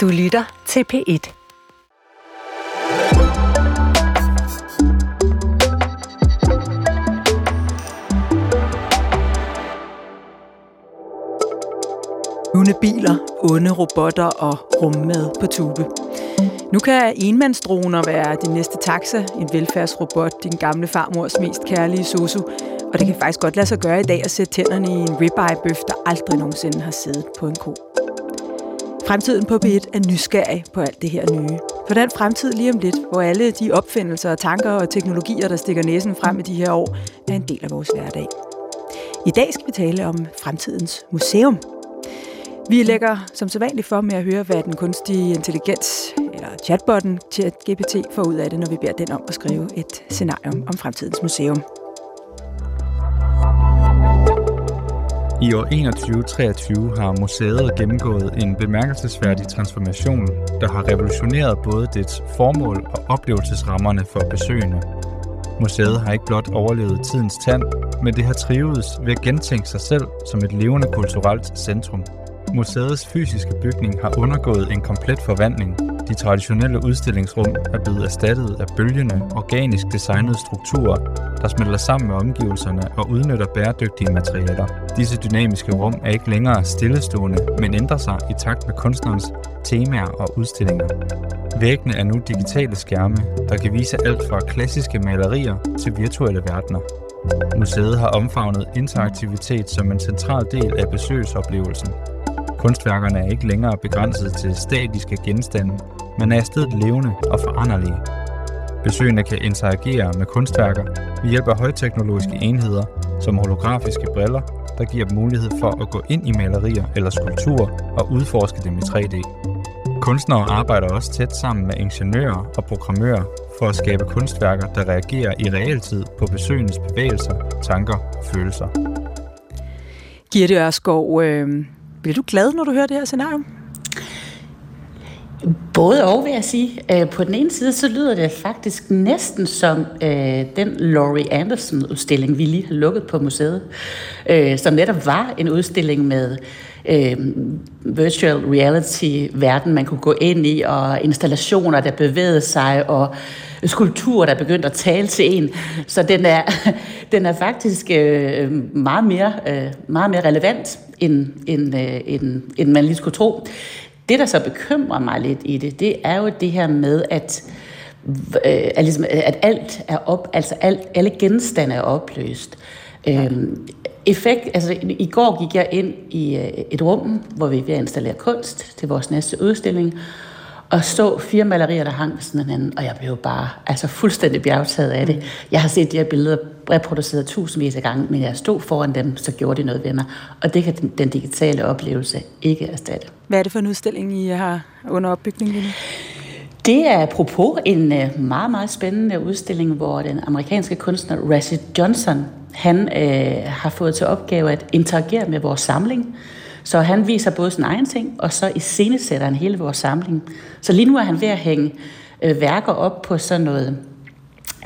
Du lytter til P1. Lune biler, onde robotter og rummad på tube. Nu kan enmandsdroner være din næste taxa, en velfærdsrobot, din gamle farmors mest kærlige sosu, og det kan faktisk godt lade sig gøre i dag at sætte tænderne i en ribeye-bøf, der aldrig nogensinde har siddet på en ko. Fremtiden på B1 er nysgerrig på alt det her nye. For den fremtid lige om lidt, hvor alle de opfindelser, tanker og teknologier, der stikker næsen frem i de her år, er en del af vores hverdag. I dag skal vi tale om fremtidens museum. Vi lægger som sædvanligt for med at høre, hvad den kunstige intelligens, eller chatbotten ChatGPT, får ud af det, når vi beder den om at skrive et scenarium om fremtidens museum. I år 2123 har museet gennemgået en bemærkelsesværdig transformation, der har revolutioneret både dets formål og oplevelsesrammerne for besøgende. Museet har ikke blot overlevet tidens tand, men det har trivet ved at gentænke sig selv som et levende kulturelt centrum. Museets fysiske bygning har undergået en komplet forvandling. De traditionelle udstillingsrum er blevet erstattet af bølgende, organisk designede strukturer, der smelter sammen med omgivelserne og udnytter bæredygtige materialer. Disse dynamiske rum er ikke længere stillestående, men ændrer sig i takt med kunstnerens temaer og udstillinger. Væggene er nu digitale skærme, der kan vise alt fra klassiske malerier til virtuelle verdener. Museet har omfavnet interaktivitet som en central del af besøgsoplevelsen, Kunstværkerne er ikke længere begrænset til statiske genstande, men er i stedet levende og foranderlige. Besøgende kan interagere med kunstværker ved hjælp af højteknologiske enheder som holografiske briller, der giver dem mulighed for at gå ind i malerier eller skulpturer og udforske dem i 3D. Kunstnere arbejder også tæt sammen med ingeniører og programmører for at skabe kunstværker, der reagerer i realtid på besøgendes bevægelser, tanker og følelser. Gitte Ørskov, øh, bliver du glad, når du hører det her scenario? Både og, vil jeg sige. Øh, på den ene side, så lyder det faktisk næsten som øh, den Laurie Anderson-udstilling, vi lige har lukket på museet, øh, som netop var en udstilling med øh, virtual reality-verden, man kunne gå ind i, og installationer, der bevægede sig, og skulpturer, der begyndte at tale til en. Så den er, den er faktisk øh, meget, mere, øh, meget mere relevant, end, end, øh, end, end man lige skulle tro. Det, der så bekymrer mig lidt i det, det er jo det her med, at øh, at, ligesom, at alt er op, altså alt, alle genstande er opløst. Ja. Øhm, effekt, altså i går gik jeg ind i øh, et rum, hvor vi er ved at installere kunst til vores næste udstilling, og så fire malerier, der hang ved sådan hinanden, og jeg blev bare altså fuldstændig bjergtaget af det. Jeg har set de her billeder reproduceret tusindvis af gange, men jeg stod foran dem, så gjorde de noget ved mig. Og det kan den, den digitale oplevelse ikke erstatte. Hvad er det for en udstilling, I har under opbygning lige nu? Det er apropos en øh, meget, meget spændende udstilling, hvor den amerikanske kunstner Rassie Johnson, han øh, har fået til opgave at interagere med vores samling. Så han viser både sin egen ting, og så iscenesætter han hele vores samling. Så lige nu er han ved at hænge øh, værker op på sådan noget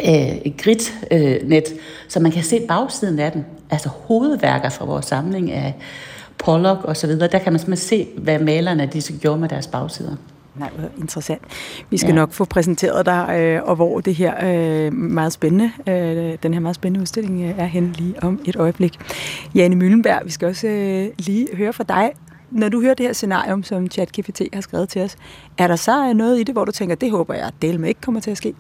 øh, gridnet, øh, så man kan se bagsiden af den. Altså hovedværker fra vores samling af Pollock og så videre. Der kan man simpelthen se, hvad malerne de gjorde med deres bagsider. Nej, hvor interessant. Vi skal ja. nok få præsenteret dig, øh, og hvor det her øh, meget spændende, øh, den her meget spændende udstilling øh, er hen lige om et øjeblik. Jane Møllenberg, vi skal også øh, lige høre fra dig. Når du hører det her scenarium, som ChatGPT har skrevet til os, er der så noget i det, hvor du tænker, det håber jeg, del med ikke kommer til at ske?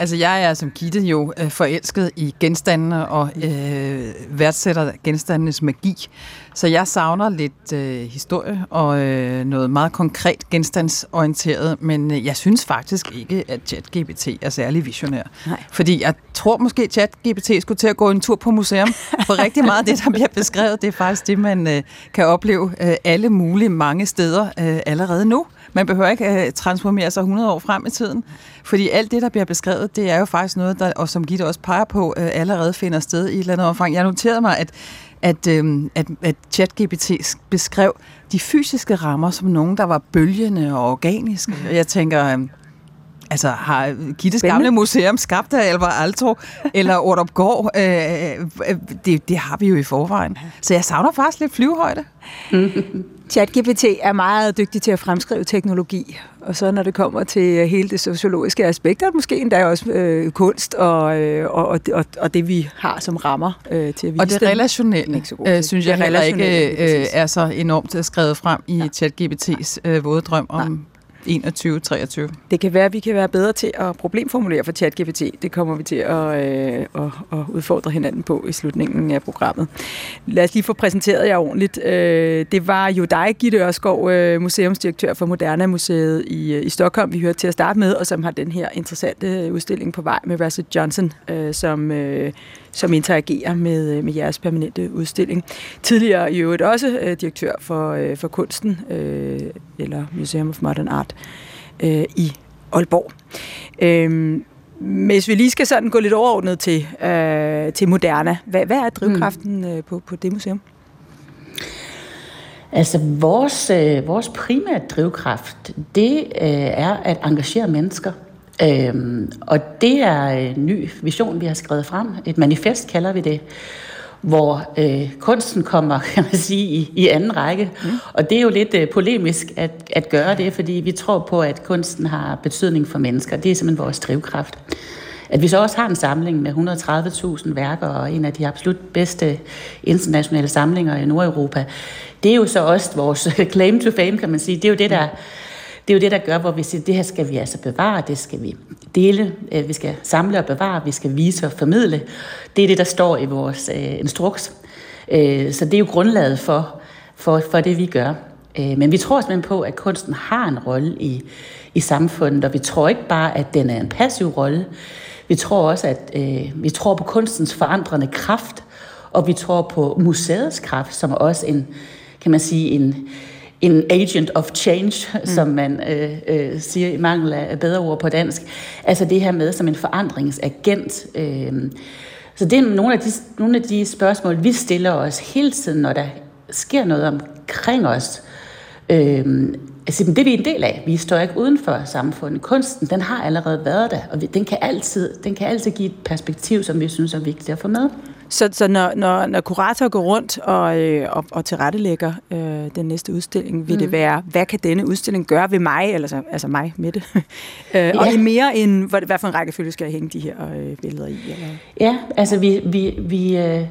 Altså, jeg er som Gitte jo øh, forelsket i genstandene og øh, værdsætter genstandenes magi. Så jeg savner lidt øh, historie og øh, noget meget konkret genstandsorienteret, men øh, jeg synes faktisk ikke, at ChatGPT er særlig visionær. Nej. Fordi jeg tror måske, at ChatGPT skulle til at gå en tur på museum, for rigtig meget af det, der bliver beskrevet, det er faktisk det, man øh, kan opleve øh, alle mulige mange steder øh, allerede nu. Man behøver ikke øh, transformere sig 100 år frem i tiden, fordi alt det, der bliver beskrevet, det er jo faktisk noget, der, og som Gitte også peger på, øh, allerede finder sted i et eller andet omfang. Jeg noterede mig, at at, øh, at, at ChatGPT beskrev de fysiske rammer som nogen, der var bølgende og organiske. Mm. Jeg tænker, øh, altså har Gittes gamle museum skabt af Alvar Altro eller Ordopgård? Øh, øh, det, det har vi jo i forvejen. Så jeg savner faktisk lidt flyvehøjde. ChatGPT er meget dygtig til at fremskrive teknologi, og så når det kommer til hele det sociologiske aspekt, er måske endda også øh, kunst og, øh, og, og, og det, vi har som rammer øh, til at vise Og det relationelle, øh, synes jeg heller ikke øh, er så enormt skrevet frem i ja. ChatGPT's øh, våde drøm om 21-23. Det kan være, at vi kan være bedre til at problemformulere for ChatGPT. Det kommer vi til at, øh, at, at udfordre hinanden på i slutningen af programmet. Lad os lige få præsenteret jer ordentligt. Øh, det var jo dig, Gitte Ørskov, øh, museumsdirektør for Moderna Museet i, øh, i Stockholm, vi hørte til at starte med, og som har den her interessante øh, udstilling på vej med Russell Johnson, øh, som, øh, som interagerer med, øh, med jeres permanente udstilling. Tidligere i øvrigt også øh, direktør for, øh, for kunsten, øh, eller Museum of Modern Art, øh, i Aalborg. Øh, hvis vi lige skal sådan gå lidt overordnet til, øh, til Moderna, hvad, hvad er drivkraften mm. øh, på, på det museum? Altså, vores, øh, vores primære drivkraft, det øh, er at engagere mennesker Øhm, og det er en ny vision, vi har skrevet frem. Et manifest kalder vi det, hvor øh, kunsten kommer, kan man sige, i, i anden række. Mm. Og det er jo lidt øh, polemisk at, at gøre det, fordi vi tror på, at kunsten har betydning for mennesker. Det er simpelthen vores drivkraft. At vi så også har en samling med 130.000 værker og en af de absolut bedste internationale samlinger i Nordeuropa, det er jo så også vores claim to fame, kan man sige. Det er jo det, der det er jo det, der gør, hvor vi siger, det her skal vi altså bevare, det skal vi dele, øh, vi skal samle og bevare, vi skal vise og formidle. Det er det, der står i vores øh, instruks. Øh, så det er jo grundlaget for, for, for det, vi gør. Øh, men vi tror simpelthen på, at kunsten har en rolle i, i samfundet, og vi tror ikke bare, at den er en passiv rolle. Vi tror også, at øh, vi tror på kunstens forandrende kraft, og vi tror på museets kraft, som er også en, kan man sige, en, en agent of change, mm. som man øh, øh, siger i mangel af bedre ord på dansk. Altså det her med som en forandringsagent. Øh. Så det er nogle af, de, nogle af de spørgsmål, vi stiller os hele tiden, når der sker noget omkring os. Øh, altså, det er vi en del af. Vi står ikke uden for samfundet. Kunsten, den har allerede været der, og den kan altid, den kan altid give et perspektiv, som vi synes er vigtigt at få med. Så, så når, når, når kurator går rundt og, øh, og, og tilrettelægger øh, den næste udstilling, vil mm. det være, hvad kan denne udstilling gøre ved mig, altså, altså mig med det? øh, ja. Og i mere end, hvad, hvad for en rækkefølge skal jeg hænge de her øh, billeder i? Eller? Ja, altså vi... vi, vi øh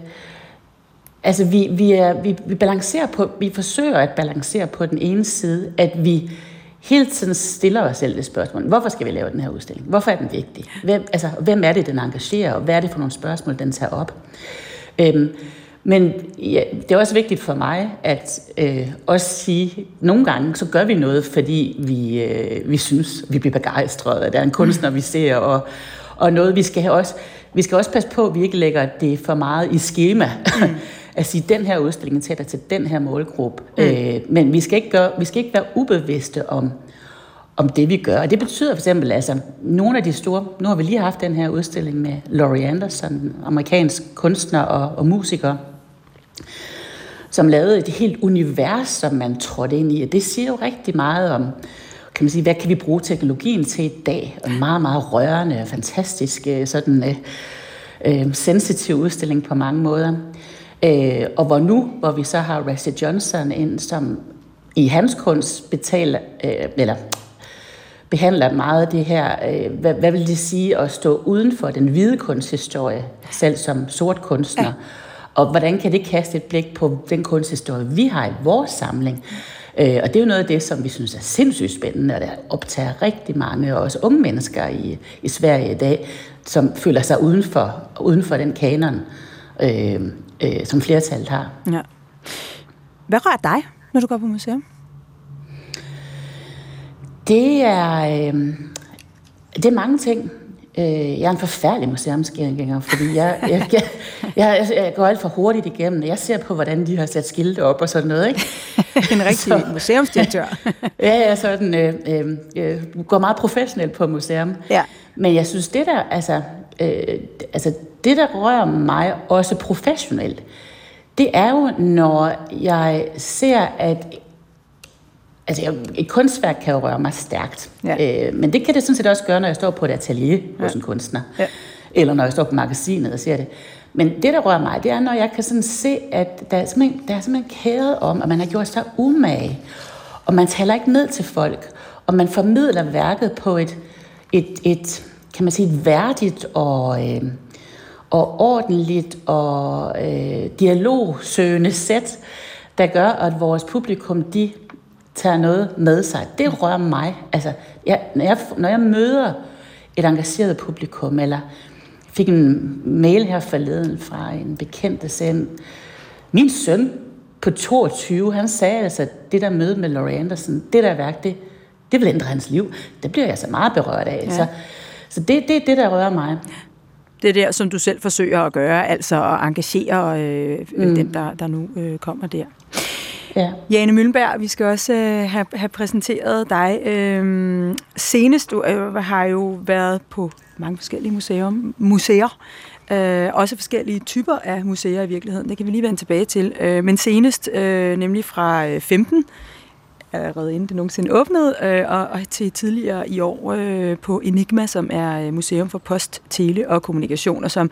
Altså vi, vi, er, vi, vi balancerer på, vi forsøger at balancere på den ene side, at vi hele tiden stiller os selv det spørgsmål. Hvorfor skal vi lave den her udstilling? Hvorfor er den vigtig? Hvem, altså, hvem er det, den engagerer, og hvad er det for nogle spørgsmål, den tager op? Øhm, men ja, det er også vigtigt for mig at øh, også sige, at nogle gange så gør vi noget, fordi vi, øh, vi synes, vi bliver begejstrede, at der er en kunstner, vi ser, og, og noget, vi skal også, vi skal også passe på, at vi ikke lægger det for meget i schema. Mm. at sige, den her udstilling tætter til den her målgruppe. Mm. Øh, men vi skal, ikke gøre, vi skal ikke være ubevidste om, om det, vi gør. Og det betyder for eksempel, altså, nogle af de store... Nu har vi lige haft den her udstilling med Laurie Anderson, amerikansk kunstner og, og musiker, som lavede et helt univers, som man trådte ind i. Og det siger jo rigtig meget om, kan man sige, hvad kan vi bruge teknologien til i dag? Og en meget, meget rørende og fantastisk, øh, sådan øh, øh, sensitiv udstilling på mange måder. Øh, og hvor nu, hvor vi så har Rassi Johnson ind, som i hans kunst betaler, øh, eller behandler meget af det her, øh, hvad, hvad vil det sige at stå uden for den hvide kunsthistorie, selv som sort kunstner, ja. og hvordan kan det kaste et blik på den kunsthistorie, vi har i vores samling. Øh, og det er jo noget af det, som vi synes er sindssygt spændende, og der optager rigtig mange, og også unge mennesker i, i Sverige i dag, som føler sig uden for, uden for den kanon, øh, øh, som flertallet har. Ja. Hvad rører dig, når du går på museum? Det er, øh, det er mange ting. Øh, jeg er en forfærdelig museumsgænger, fordi jeg, jeg, jeg, jeg, jeg går alt for hurtigt igennem. Jeg ser på, hvordan de har sat skilte op og sådan noget. Ikke? en rigtig så, museumsdirektør. ja, jeg sådan, øh, øh, øh, går meget professionelt på museum. Ja. Men jeg synes, det der, altså, øh, altså, det der rører mig også professionelt, det er jo, når jeg ser, at Altså, et kunstværk kan jo røre mig stærkt. Ja. Øh, men det kan det sådan set også gøre, når jeg står på et atelier ja. hos en kunstner. Ja. eller når jeg står på magasinet og ser det. Men det, der rører mig, det er, når jeg kan sådan se, at der er simpelthen, der er simpelthen kæde om, at man har gjort sig umage, og man taler ikke ned til folk, og man formidler værket på et, et, et kan man sige, værdigt og, øh, og ordentligt og øh, dialogsøgende sæt, der gør, at vores publikum, de tager noget med sig. Det rører mig. Altså, jeg, når, jeg, når jeg møder et engageret publikum, eller fik en mail her forleden fra en bekendt, der sagde, min søn på 22, han sagde altså, at det der møde med Laurie Anderson, det der værk, det, det vil ændre hans liv. Det bliver jeg så meget berørt af. Ja. Så, så det er det, det, der rører mig. Det er der, som du selv forsøger at gøre, altså at engagere øh, mm. dem, der, der nu øh, kommer der. Ja. Jane Møllenberg, vi skal også øh, have, have præsenteret dig. Øh, senest du øh, har jo været på mange forskellige museer, museer øh, også forskellige typer af museer i virkeligheden. Det kan vi lige vende tilbage til. Øh, men senest, øh, nemlig fra 15, allerede inden det nogensinde åbnede, øh, og, og til tidligere i år øh, på Enigma, som er øh, Museum for Post, Tele og Kommunikation, og som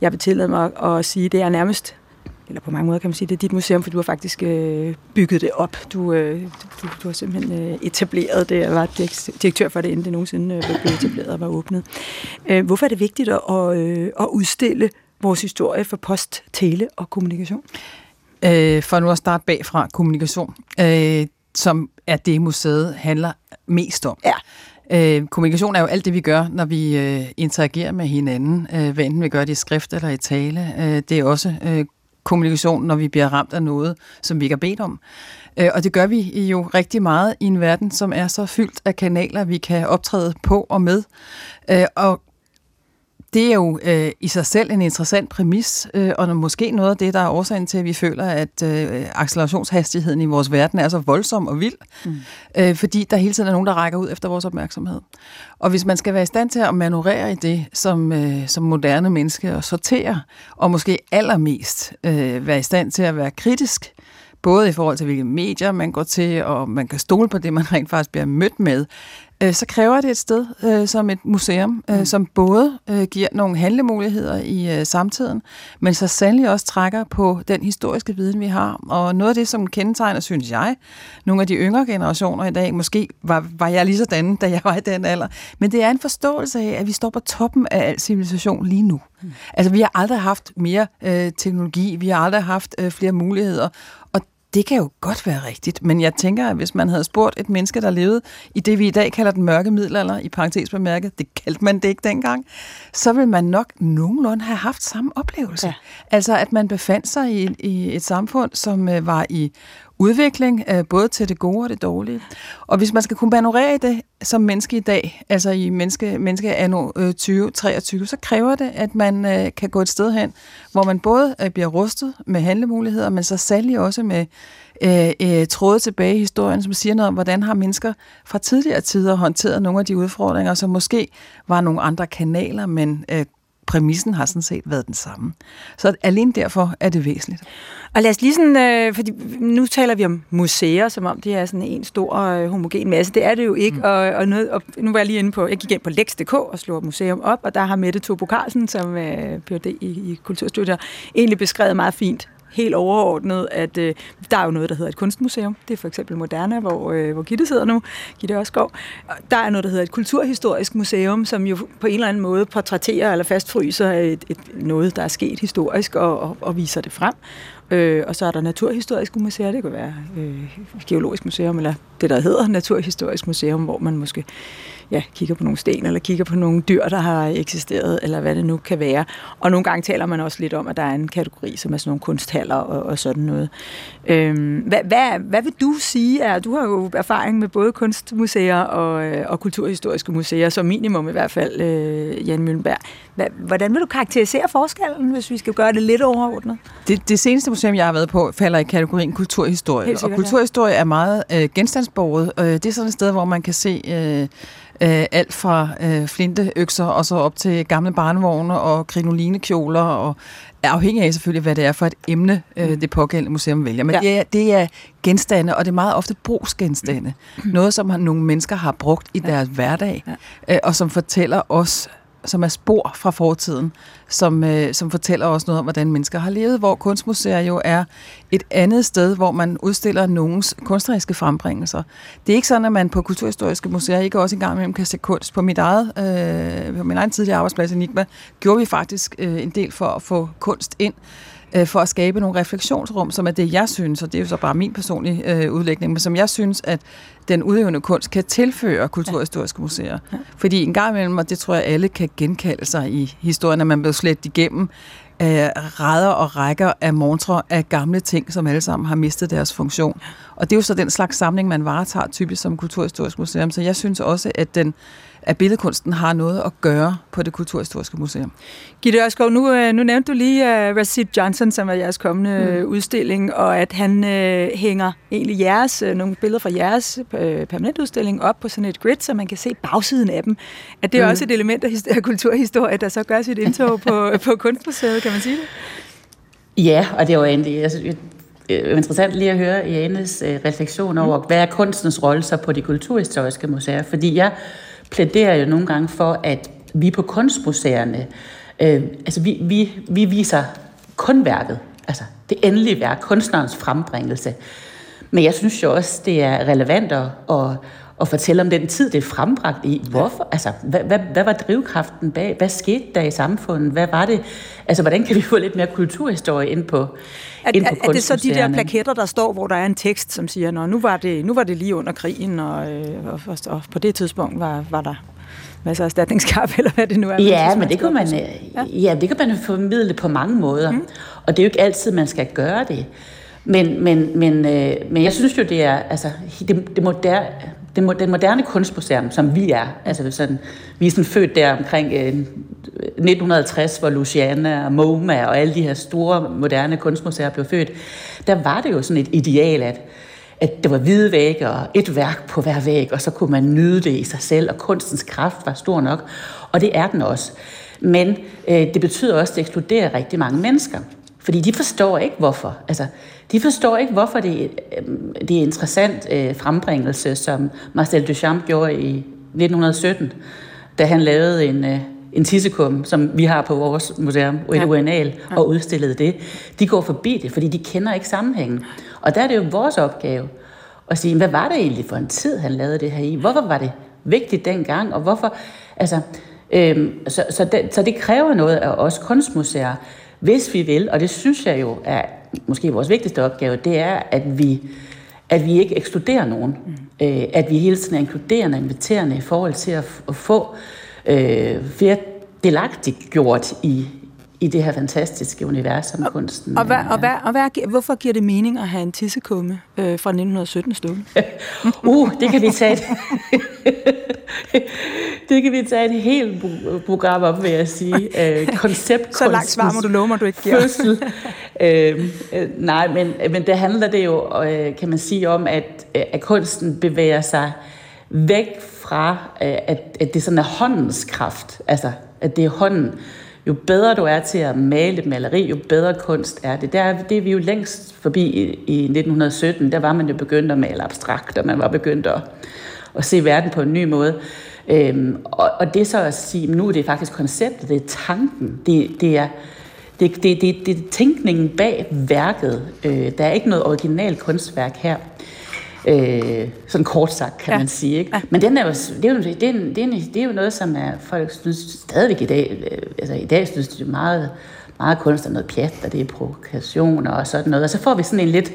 jeg vil tillade mig at, at sige, det er nærmest eller på mange måder kan man sige, det er dit museum, for du har faktisk øh, bygget det op. Du, øh, du, du har simpelthen øh, etableret det, og var direktør for det, inden det nogensinde øh, blev etableret og var åbnet. Øh, hvorfor er det vigtigt at, at, øh, at udstille vores historie for post, tele og kommunikation? Øh, for nu at starte bagfra, kommunikation, øh, som er det, museet handler mest om. Ja. Øh, kommunikation er jo alt det, vi gør, når vi øh, interagerer med hinanden, øh, hvad enten vi gør det i skrift eller i tale. Øh, det er også øh, kommunikation, når vi bliver ramt af noget, som vi ikke har bedt om. Øh, og det gør vi jo rigtig meget i en verden, som er så fyldt af kanaler, vi kan optræde på og med. Øh, og det er jo øh, i sig selv en interessant præmis, øh, og måske noget af det, der er årsagen til, at vi føler, at øh, accelerationshastigheden i vores verden er så voldsom og vild, mm. øh, fordi der hele tiden er nogen, der rækker ud efter vores opmærksomhed. Og hvis man skal være i stand til at manøvrere i det som, øh, som moderne menneske og sortere, og måske allermest øh, være i stand til at være kritisk, både i forhold til, hvilke medier man går til, og man kan stole på det, man rent faktisk bliver mødt med, øh, så kræver det et sted øh, som et museum, øh, mm. som både øh, giver nogle handlemuligheder i øh, samtiden, men så sandelig også trækker på den historiske viden, vi har. Og noget af det, som kendetegner, synes jeg, nogle af de yngre generationer i dag, måske var, var jeg lige sådan, da jeg var i den alder, men det er en forståelse af, at vi står på toppen af al civilisation lige nu. Mm. Altså, vi har aldrig haft mere øh, teknologi, vi har aldrig haft øh, flere muligheder, og det kan jo godt være rigtigt, men jeg tænker, at hvis man havde spurgt et menneske, der levede i det, vi i dag kalder den mørke middelalder, i parentes bemærket, det kaldte man det ikke dengang, så vil man nok nogenlunde have haft samme oplevelse. Ja. Altså, at man befandt sig i, i et samfund, som øh, var i udvikling, øh, både til det gode og det dårlige. Og hvis man skal kunne manøvrere i det som menneske i dag, altså i menneske, menneske anno øh, 2023, så kræver det, at man øh, kan gå et sted hen, hvor man både bliver rustet med handlemuligheder, men så særlig også med øh, øh, tråde tilbage i historien, som siger noget om, hvordan har mennesker fra tidligere tider håndteret nogle af de udfordringer, som måske var nogle andre kanaler, men øh, præmissen har sådan set været den samme. Så alene derfor er det væsentligt. Og lad os lige sådan, øh, fordi nu taler vi om museer, som om det er sådan en stor øh, homogen masse. Det er det jo ikke, mm. og, og, noget, og nu var jeg lige inde på, jeg gik ind på Lex.dk og slog museum op, og der har Mette Tobo Carlsen, som øh, Ph.D. i, i kulturstudier, egentlig beskrevet meget fint, helt overordnet, at øh, der er jo noget, der hedder et kunstmuseum. Det er for eksempel Moderna, hvor, øh, hvor Gitte sidder nu, Gitte Osgaard. Der er noget, der hedder et kulturhistorisk museum, som jo på en eller anden måde portrætterer eller fastfryser et, et, noget, der er sket historisk og, og, og viser det frem. Øh, og så er der naturhistoriske museer, det kan være øh, geologisk museum, eller det, der hedder naturhistorisk museum, hvor man måske ja, kigger på nogle sten, eller kigger på nogle dyr, der har eksisteret, eller hvad det nu kan være. Og nogle gange taler man også lidt om, at der er en kategori, som er sådan nogle kunsthaller og, og sådan noget. Øhm, hvad, hvad, hvad vil du sige? Er, du har jo erfaring med både kunstmuseer og, øh, og kulturhistoriske museer, som minimum i hvert fald, øh, Jan Møllenberg. Hvad, hvordan vil du karakterisere forskellen, hvis vi skal gøre det lidt overordnet? Det, det seneste museum, jeg har været på, falder i kategorien kulturhistorie. Sikkert, og kulturhistorie ja. er meget øh, genstandsbordet. Øh, det er sådan et sted, hvor man kan se... Øh, øh, alt fra øh, flinteøkser og så op til gamle barnevogne og krinolinekjoler og afhængig af selvfølgelig, hvad det er for et emne, øh, mm. det pågældende museum vælger. Men ja. det, er, det er genstande, og det er meget ofte brugsgenstande. Mm. Noget, som nogle mennesker har brugt i ja. deres hverdag, ja. øh, og som fortæller os som er spor fra fortiden, som, øh, som fortæller os noget om, hvordan mennesker har levet, hvor kunstmuseer jo er et andet sted, hvor man udstiller nogens kunstneriske frembringelser. Det er ikke sådan, at man på kulturhistoriske museer ikke også engang imellem kan se kunst. På mit eget, øh, på min egen tidligere arbejdsplads i Nikma gjorde vi faktisk øh, en del for at få kunst ind øh, for at skabe nogle refleksionsrum, som er det, jeg synes, og det er jo så bare min personlige øh, udlægning, men som jeg synes, at den udøvende kunst kan tilføre kulturhistoriske museer. Ja. Fordi en gang imellem, og det tror jeg alle kan genkalde sig i historien, at man blev slet igennem af ræder og rækker af montre af gamle ting, som alle sammen har mistet deres funktion. Og det er jo så den slags samling, man varetager typisk som kulturhistorisk museum. Så jeg synes også, at den at billedkunsten har noget at gøre på det kulturhistoriske museum. Gitte Ørskov, nu, øh, nu nævnte du lige uh, Rashid Johnson, som er jeres kommende mm. udstilling, og at han uh, hænger egentlig jeres, uh, nogle billeder fra jeres uh, permanentudstilling op på sådan et grid, så man kan se bagsiden af dem. At det er mm. også et element af, af kulturhistorie, der så gør sit indtog på, på Kunstmuseet, kan man sige det? Ja, og det er jo egentlig, det er interessant lige at høre Janes refleksion over, mm. hvad er kunstens rolle så på de kulturhistoriske museer? Fordi jeg plæderer jo nogle gange for, at vi på kunstmuseerne, øh, altså vi, vi, vi viser kun værket, altså det endelige værk, kunstnerens frembringelse. Men jeg synes jo også, det er relevant at, at fortælle om den tid, det er frembragt i. Hvorfor? Altså, hvad, hvad, hvad var drivkraften bag? Hvad skete der i samfundet? Hvad var det? Altså, hvordan kan vi få lidt mere kulturhistorie ind på, er, ind på er, er det så de der plaketter, der står, hvor der er en tekst, som siger, Nå, nu var det, nu var det lige under krigen, og, øh, og, og, og på det tidspunkt var, var der masser af erstatningskap, eller hvad det nu er. Ja, men det kan man, ja. ja, det kan man formidle på mange måder. Mm. Og det er jo ikke altid, man skal gøre det. Men, men, men, øh, men jeg synes jo, det er altså, det, det moderne, den, den moderne kunstmuseum, som vi er, altså sådan, vi er sådan født der omkring øh, 1960, hvor Luciana og MoMA og alle de her store moderne kunstmuseer blev født, der var det jo sådan et ideal, at, at det var hvide vægge og et værk på hver væg, og så kunne man nyde det i sig selv, og kunstens kraft var stor nok, og det er den også. Men øh, det betyder også, at det ekskluderer rigtig mange mennesker. Fordi de forstår ikke, hvorfor. Altså, de forstår ikke, hvorfor det, øh, det er interessant øh, frembringelse, som Marcel Duchamp gjorde i 1917, da han lavede en, øh, en tissekum, som vi har på vores museum, ja. UNL, og udstillede det. De går forbi det, fordi de kender ikke sammenhængen. Og der er det jo vores opgave at sige, hvad var det egentlig for en tid, han lavede det her i? Hvorfor var det vigtigt dengang, og hvorfor... Altså, øhm, så, så, det, så det kræver noget af os kunstmuseer, hvis vi vil, og det synes jeg jo er måske vores vigtigste opgave, det er, at vi, at vi ikke ekskluderer nogen. Mm. Øh, at vi hele tiden er inkluderende og inviterende i forhold til at, at få øh, flere delagtigt gjort i, i det her fantastiske univers som og, kunsten. Og, hvad, og, hvad, og hvad, hvorfor giver det mening at have en tissekumme øh, fra 1917 stående? uh, det kan vi tage et, det kan vi tage et helt program op, vil jeg sige. Øh, koncept Så langt svar må du love mig, du ikke giver. Fødsel. Øh, øh, nej, men, men det handler det jo, øh, kan man sige, om, at, øh, at kunsten bevæger sig væk fra, øh, at, at det sådan er håndens kraft. Altså, at det er hånden jo bedre du er til at male et maleri, jo bedre kunst er det. Der, det er vi jo længst forbi i, i 1917. Der var man jo begyndt at male abstrakt, og man var begyndt at, at se verden på en ny måde. Øhm, og, og det så at sige, nu er det faktisk konceptet, det er tanken, det, det er det, det, det, det er tænkningen bag værket. Øh, der er ikke noget originalt kunstværk her. Øh, sådan kort sagt, kan ja. man sige. Ikke? Ja. Men den er jo, det, er jo, det, er, det, er, det er jo noget, som er, folk synes stadigvæk i dag, øh, altså i dag synes det er meget, meget kunst er noget pjat, og det er provokationer og sådan noget. Og så får vi sådan en lidt,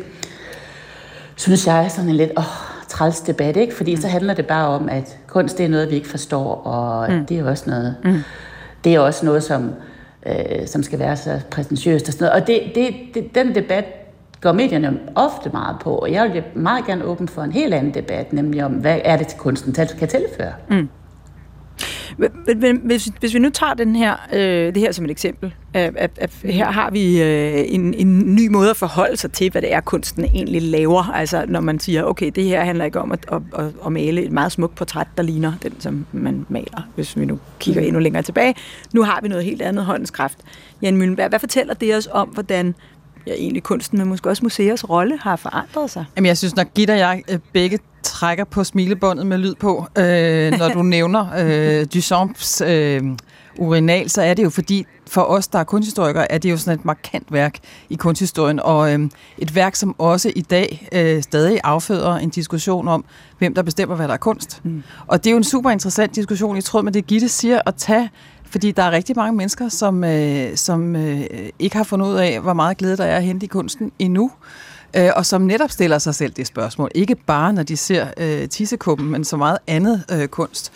synes jeg, sådan en lidt, åh, træls debat, ikke? Fordi mm. så handler det bare om, at kunst det er noget, vi ikke forstår, og mm. det er også noget, mm. det er også noget, som, øh, som skal være så præsentiøst og sådan noget. Og det, det, det, den debat går medierne ofte meget på, og jeg vil meget gerne åbne for en helt anden debat, nemlig om, hvad er det til kunsten kan tilføre. Mm. Men, hvis, hvis vi nu tager den her, øh, det her som et eksempel, at, at, at her har vi øh, en, en ny måde at forholde sig til, hvad det er, kunsten egentlig laver. Altså når man siger, okay, det her handler ikke om at, at, at, at male et meget smukt portræt, der ligner den, som man maler, hvis vi nu kigger mm. endnu længere tilbage. Nu har vi noget helt andet håndenskraft. Jan Møllenberg, hvad fortæller det os om, hvordan ja, egentlig kunsten, men måske også museers rolle har forandret sig? Jamen, jeg synes, når Gitte og jeg øh, begge trækker på smilebåndet med lyd på, øh, når du nævner øh, Duchamps øh, urinal, så er det jo fordi, for os, der er kunsthistorikere, er det jo sådan et markant værk i kunsthistorien, og øh, et værk, som også i dag øh, stadig afføder en diskussion om, hvem der bestemmer, hvad der er kunst. Mm. Og det er jo en super interessant diskussion, i tråd med det, Gitte siger, at tage fordi der er rigtig mange mennesker, som, øh, som øh, ikke har fundet ud af, hvor meget glæde der er at hente i kunsten endnu øh, og som netop stiller sig selv det spørgsmål. Ikke bare, når de ser øh, tissekuppen, men så meget andet øh, kunst.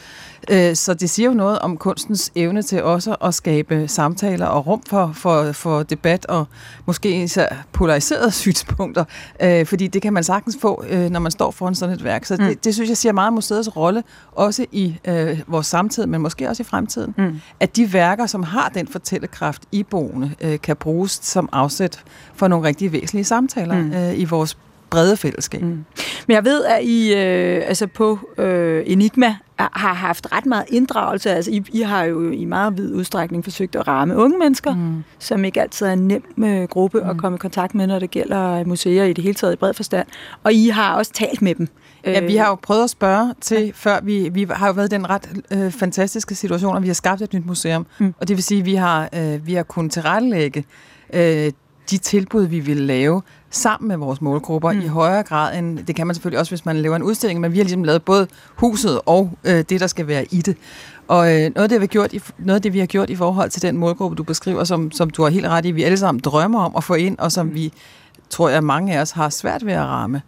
Øh, så det siger jo noget om kunstens evne til også at skabe samtaler og rum for, for, for debat og måske især polariserede synspunkter, øh, fordi det kan man sagtens få, øh, når man står foran sådan et værk. Så det, mm. det synes jeg siger meget om museets rolle, også i øh, vores samtid, men måske også i fremtiden. Mm. At de værker, som har den fortællekraft i boende, øh, kan bruges som afsæt for nogle rigtig væsentlige samtaler mm. øh, i vores brede fællesskab. Mm. Men jeg ved, at I øh, altså på øh, Enigma har haft ret meget inddragelse. Altså, I, I har jo i meget vid udstrækning forsøgt at ramme unge mennesker, mm. som ikke altid er en nem øh, gruppe mm. at komme i kontakt med, når det gælder museer i det hele taget i bred forstand. Og I har også talt med dem. Ja, vi har jo prøvet at spørge til, ja. før vi, vi har jo været i den ret øh, fantastiske situation, at vi har skabt et nyt museum. Mm. Og det vil sige, at vi har, øh, vi har kunnet tilrettelægge øh, de tilbud, vi vil lave, sammen med vores målgrupper mm. i højere grad end, det kan man selvfølgelig også, hvis man laver en udstilling, men vi har ligesom lavet både huset og øh, det, der skal være i det. Og øh, noget, af det, vi har gjort i, noget af det, vi har gjort i forhold til den målgruppe, du beskriver, som, som du har helt ret i, vi alle sammen drømmer om at få ind, og som vi, tror jeg, mange af os har svært ved at ramme,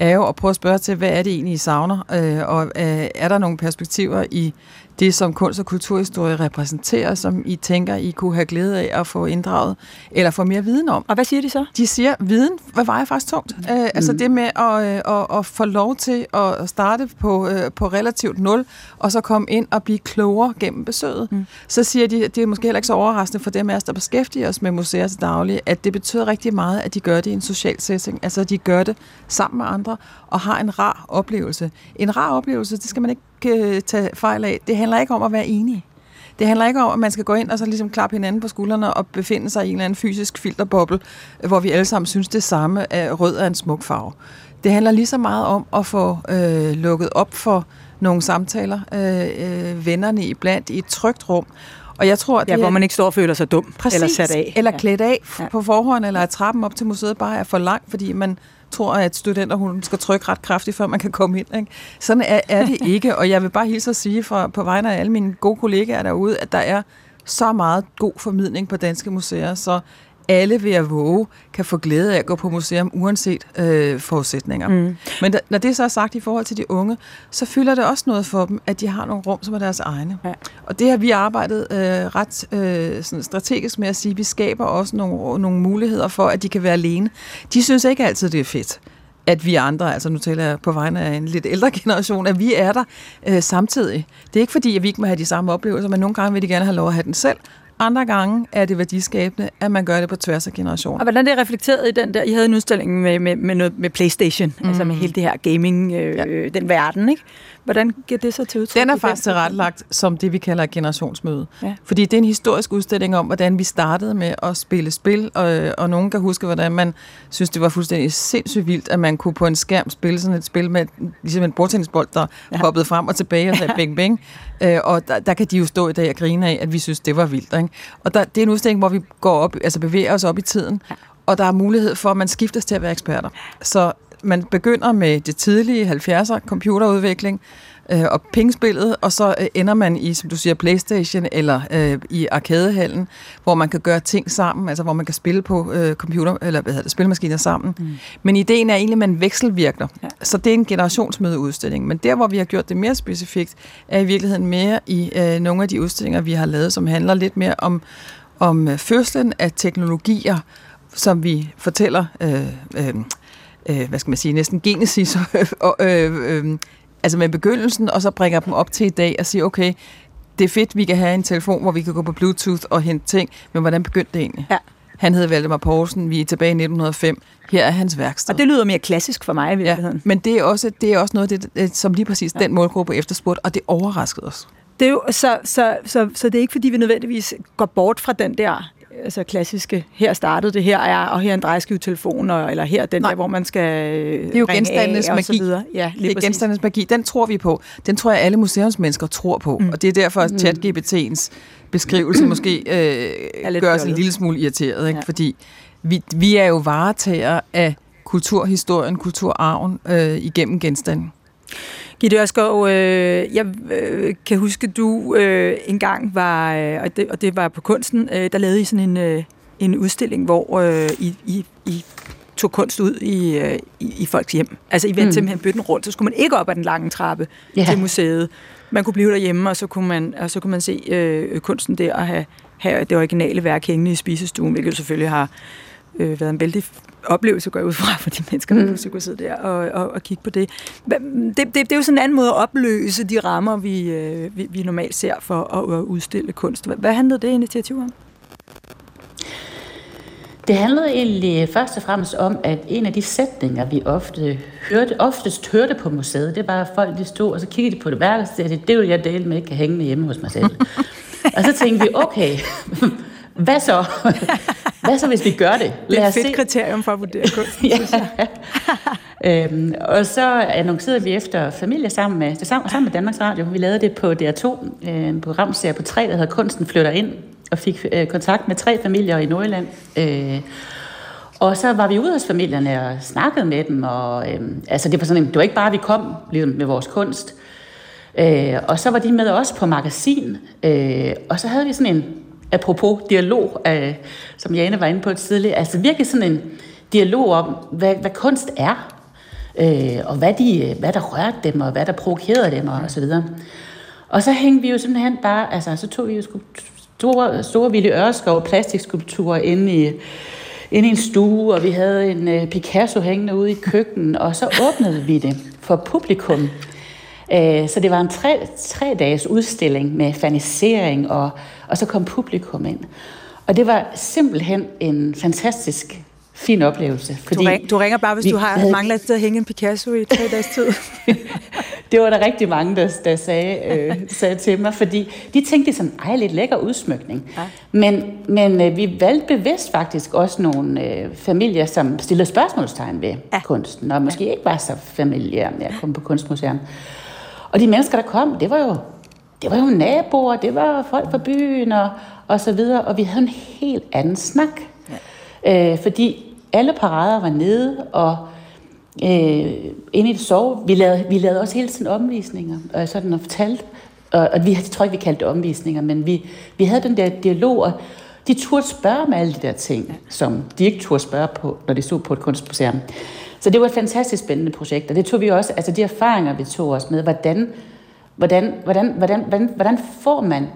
er jo at prøve at spørge til, hvad er det egentlig, I savner? Øh, og øh, er der nogle perspektiver i det, som kunst- og kulturhistorie repræsenterer, som I tænker, I kunne have glæde af at få inddraget, eller få mere viden om. Og hvad siger de så? De siger, viden hvad vejer faktisk tungt. Mm. Uh, altså det med at, uh, at, at få lov til at starte på, uh, på relativt nul, og så komme ind og blive klogere gennem besøget. Mm. Så siger de, det er måske heller ikke så overraskende for dem af os, der beskæftiger os med museer til daglig, at det betyder rigtig meget, at de gør det i en social setting. Altså de gør det sammen med andre, og har en rar oplevelse. En rar oplevelse, det skal man ikke øh, tage fejl af. Det handler ikke om at være enige. Det handler ikke om, at man skal gå ind og så ligesom klappe hinanden på skuldrene og befinde sig i en eller anden fysisk filterboble, hvor vi alle sammen synes det samme, at rød er en smuk farve. Det handler lige så meget om at få øh, lukket op for nogle samtaler, øh, øh, vennerne iblandt i et trygt rum. Og jeg tror, ja, det hvor man ikke står og føler sig dum præcis, eller sat af. Eller klædt af ja. på forhånd, eller at trappen op til museet bare er for lang, fordi man tror, at studenter hun skal trykke ret kraftigt, før man kan komme ind. Ikke? Sådan er, er det ikke, og jeg vil bare hilse at sige fra, på vegne af alle mine gode kollegaer derude, at der er så meget god formidling på danske museer, så alle ved at våge kan få glæde af at gå på museum, uanset øh, forudsætninger. Mm. Men da, når det så er sagt i forhold til de unge, så fylder det også noget for dem, at de har nogle rum, som er deres egne. Ja. Og det har vi arbejdet øh, ret øh, sådan strategisk med at sige, at vi skaber også nogle, nogle muligheder for, at de kan være alene. De synes ikke altid, det er fedt at vi andre, altså nu taler jeg på vegne af en lidt ældre generation, at vi er der øh, samtidig. Det er ikke fordi, at vi ikke må have de samme oplevelser, men nogle gange vil de gerne have lov at have den selv, andre gange er det værdiskabende, at man gør det på tværs af generationer. Og hvordan det er reflekteret i den der, I havde en udstilling med, med, med, noget, med Playstation, mm. altså med hele det her gaming, øh, ja. den verden, ikke? Hvordan giver det så til udtryk? Den er faktisk tilrettelagt som det, vi kalder et generationsmøde. Ja. Fordi det er en historisk udstilling om, hvordan vi startede med at spille spil, og, og nogen kan huske, hvordan man synes, det var fuldstændig sindssygt vildt, at man kunne på en skærm spille sådan et spil med ligesom en bordtennisbold, der ja. hoppede frem og tilbage og sagde bing bing. Øh, og der, der kan de jo stå i dag og grine af, at vi synes, det var vildt. Ikke? Og der, det er en udstilling, hvor vi går op, altså bevæger os op i tiden, ja. og der er mulighed for, at man skiftes til at være eksperter. Så man begynder med det tidlige 70'er computerudvikling øh, og pingspillet, og så øh, ender man i, som du siger, Playstation eller øh, i arkadehallen, hvor man kan gøre ting sammen, altså hvor man kan spille på øh, computer, eller hvad hedder det, spilmaskiner sammen. Mm. Men ideen er egentlig, at man vekselvirker. Ja. Så det er en generationsmødeudstilling. Men der, hvor vi har gjort det mere specifikt, er i virkeligheden mere i øh, nogle af de udstillinger, vi har lavet, som handler lidt mere om, om øh, fødslen af teknologier, som vi fortæller øh, øh, øh, hvad skal man sige, næsten genesis, og, øh, øh, altså med begyndelsen, og så bringer dem op til i dag og siger, okay, det er fedt, vi kan have en telefon, hvor vi kan gå på Bluetooth og hente ting, men hvordan begyndte det egentlig? Ja. Han hed Valdemar Poulsen, vi er tilbage i 1905. Her er hans værksted. Og det lyder mere klassisk for mig i virkeligheden. Ja, men det er også, det er også noget, det, det, som lige præcis ja. den målgruppe efterspurgt, og det overraskede os. Det er jo, så, så, så, så det er ikke, fordi vi nødvendigvis går bort fra den der altså klassiske, her startede det, her er, og her er en drejeskivetelefon, og, eller her er den Nej. der, hvor man skal Det er jo genstandenes og så magi. videre. Ja, lige det er præcis. genstandens magi. Den tror vi på. Den tror jeg, alle museumsmennesker tror på. Mm. Og det er derfor, at ChatGPT'ens beskrivelse måske øh, gør os en lille smule irriteret. Ikke? Ja. Fordi vi, vi er jo varetager af kulturhistorien, kulturarven øh, igennem genstanden. Gitte Ørskov, øh, jeg øh, kan huske, du øh, engang var, øh, og, det, og det var på kunsten, øh, der lavede I sådan en, øh, en udstilling, hvor øh, I, I, I tog kunst ud i, øh, i, i folks hjem. Altså I vendte Mm. simpelthen bøtten rundt, så skulle man ikke op ad den lange trappe ja. til museet. Man kunne blive derhjemme, og så kunne man, og så kunne man se øh, kunsten der og have, have det originale værk hængende i spisestuen, hvilket selvfølgelig har øh, været en vældig oplevelse, går jeg ud fra, for de mennesker, der Mm. pludselig kunne sidde der og, og, og kigge på det. Det, det. Det er jo sådan en anden måde at opløse de rammer, vi, øh, vi, vi normalt ser for at, at udstille kunst. Hvad, hvad handlede det initiativ om? Det handlede egentlig først og fremmest om, at en af de sætninger, vi ofte hørte, oftest hørte på museet, det var, at folk de stod, og så kiggede de på det værk, og sagde de, det vil jeg dele med, ikke kan hænge med hjemme hos mig selv. og så tænkte vi, okay, hvad så? hvad så, hvis vi gør det? Det er Lad et fedt se. kriterium for at vurdere kunst. ja. øhm, og så annoncerede vi efter familie sammen med, sammen, sammen med Danmarks Radio. Vi lavede det på DR2, øh, en programserie på tre, der hedder Kunsten flytter ind, og fik øh, kontakt med tre familier i Nordjylland. Øh, og så var vi ude hos familierne og snakkede med dem, og øh, altså det var sådan, det var ikke bare, at vi kom ligesom, med vores kunst. Øh, og så var de med os på magasin, øh, og så havde vi sådan en, apropos dialog, øh, som Jane var inde på tidligere, altså virkelig sådan en dialog om, hvad, hvad kunst er, øh, og hvad, de, hvad der rørte dem, og hvad der provokerede dem, og, og så videre. Og så hængte vi jo simpelthen bare, altså så tog vi jo store, store Ville Øreskov plastikskulpturer inde i, inde i en stue, og vi havde en øh, Picasso hængende ude i køkkenet, og så åbnede vi det for publikum. Uh, så det var en tre, tre dages udstilling med fanisering, og, og så kom publikum ind. Og det var simpelthen en fantastisk fin oplevelse. Du, ring, du ringer bare, hvis vi du har havde- manglet et sted at hænge en Picasso i tre dages tid. det var der rigtig mange, der, der sagde, øh, sagde til mig, fordi de tænkte sådan, ej, lidt lækker udsmykning. Ja. Men, men øh, vi valgte bevidst faktisk også nogle øh, familier, som stillede spørgsmålstegn ved Ja. ja. kunsten, og måske ikke var så familiære med at komme på kunstmuseum. Og de mennesker, der kom, det var jo, det var jo naboer, det var folk fra byen og, og så videre, og vi havde en helt anden snak. Ja. Øh, fordi alle parader var nede, og øh, inde i det sove. Vi lavede, vi lavede også hele tiden omvisninger, og sådan og fortalte. Og, og vi, jeg tror ikke, vi kaldte det omvisninger, men vi, vi havde den der dialog, og de turde spørge om alle de der ting, som de ikke turde spørge på, når de stod på et kunstmuseum. Så det var et fantastisk spændende projekt, og det tog vi også, altså de erfaringer, vi tog os med, hvordan, hvordan, hvordan, hvordan, hvordan, hvordan får man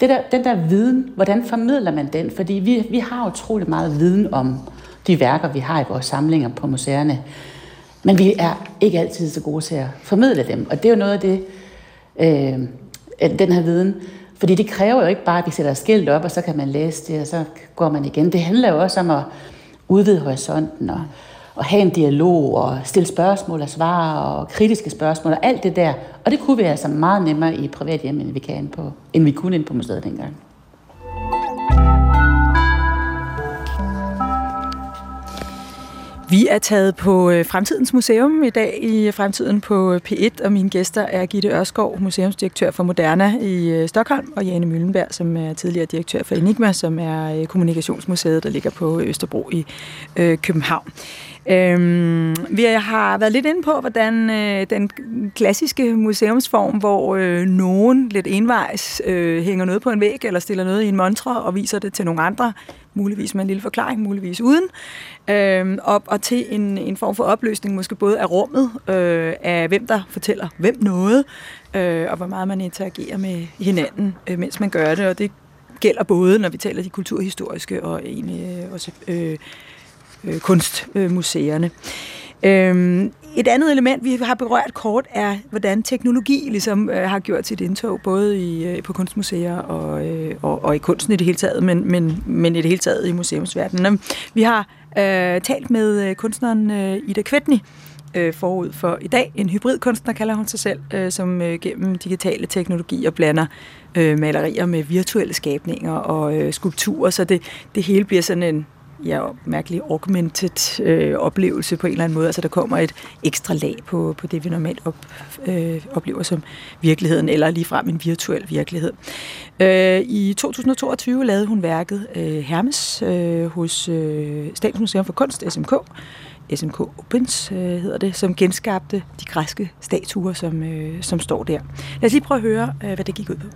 det der, den der viden, hvordan formidler man den? Fordi vi, vi har utrolig meget viden om de værker, vi har i vores samlinger på museerne. Men vi er ikke altid så gode til at formidle dem. Og det er jo noget af det, øh, den her viden. Fordi det kræver jo ikke bare, at vi sætter et skilt op, og så kan man læse det, og så går man igen. Det handler jo også om at udvide horisonten, og, at have en dialog, og stille spørgsmål og svare, og kritiske spørgsmål, og alt det der. Og det kunne vi altså meget nemmere i privat hjem, end vi, kan på, end vi kunne ind på museet dengang. Vi er taget på øh, Fremtidens Museum i dag i øh, Fremtiden på øh, P1, og mine gæster er Gitte Ørskov, museumsdirektør for Moderna i Stockholm, og Jane Møllenberg, som er tidligere direktør for Enigma, som er kommunikationsmuseet, der ligger på Østerbro i København. Øhm, vi har været lidt inde på, hvordan øh, den klassiske museumsform, hvor øh, nogen lidt envejs øh, hænger noget på en væg, eller stiller noget i en montre og viser det til nogle andre, muligvis med en lille forklaring, muligvis uden, øh, og, og til en, en form for opløsning, måske både af rummet, øh, af hvem der fortæller hvem noget, øh, og hvor meget man interagerer med hinanden, øh, mens man gør det, og det gælder både, når vi taler de kulturhistoriske og egentlig øh, også øh, øh, kunstmuseerne. Øhm, et andet element, vi har berørt kort, er, hvordan teknologi ligesom øh, har gjort sit indtog, både i, øh, på kunstmuseer og, øh, og, og i kunsten i det hele taget, men, men, men i det hele taget i museumsverdenen. Vi har øh, talt med øh, kunstneren øh, Ida Kvetni, øh, forud for i dag. En hybridkunstner kalder hun sig selv, øh, som øh, gennem digitale teknologier blander øh, malerier med virtuelle skabninger og øh, skulpturer, så det, det hele bliver sådan en ja, mærkelig augmented øh, oplevelse på en eller anden måde. Altså der kommer et ekstra lag på, på det, vi normalt op, øh, oplever som virkeligheden, eller ligefrem en virtuel virkelighed. Øh, I 2022 lavede hun værket øh, Hermes øh, hos øh, Statens Museum for Kunst, SMK, SMK Opens øh, hedder det, som genskabte de græske statuer, som, øh, som står der. Lad os lige prøve at høre, øh, hvad det gik ud på.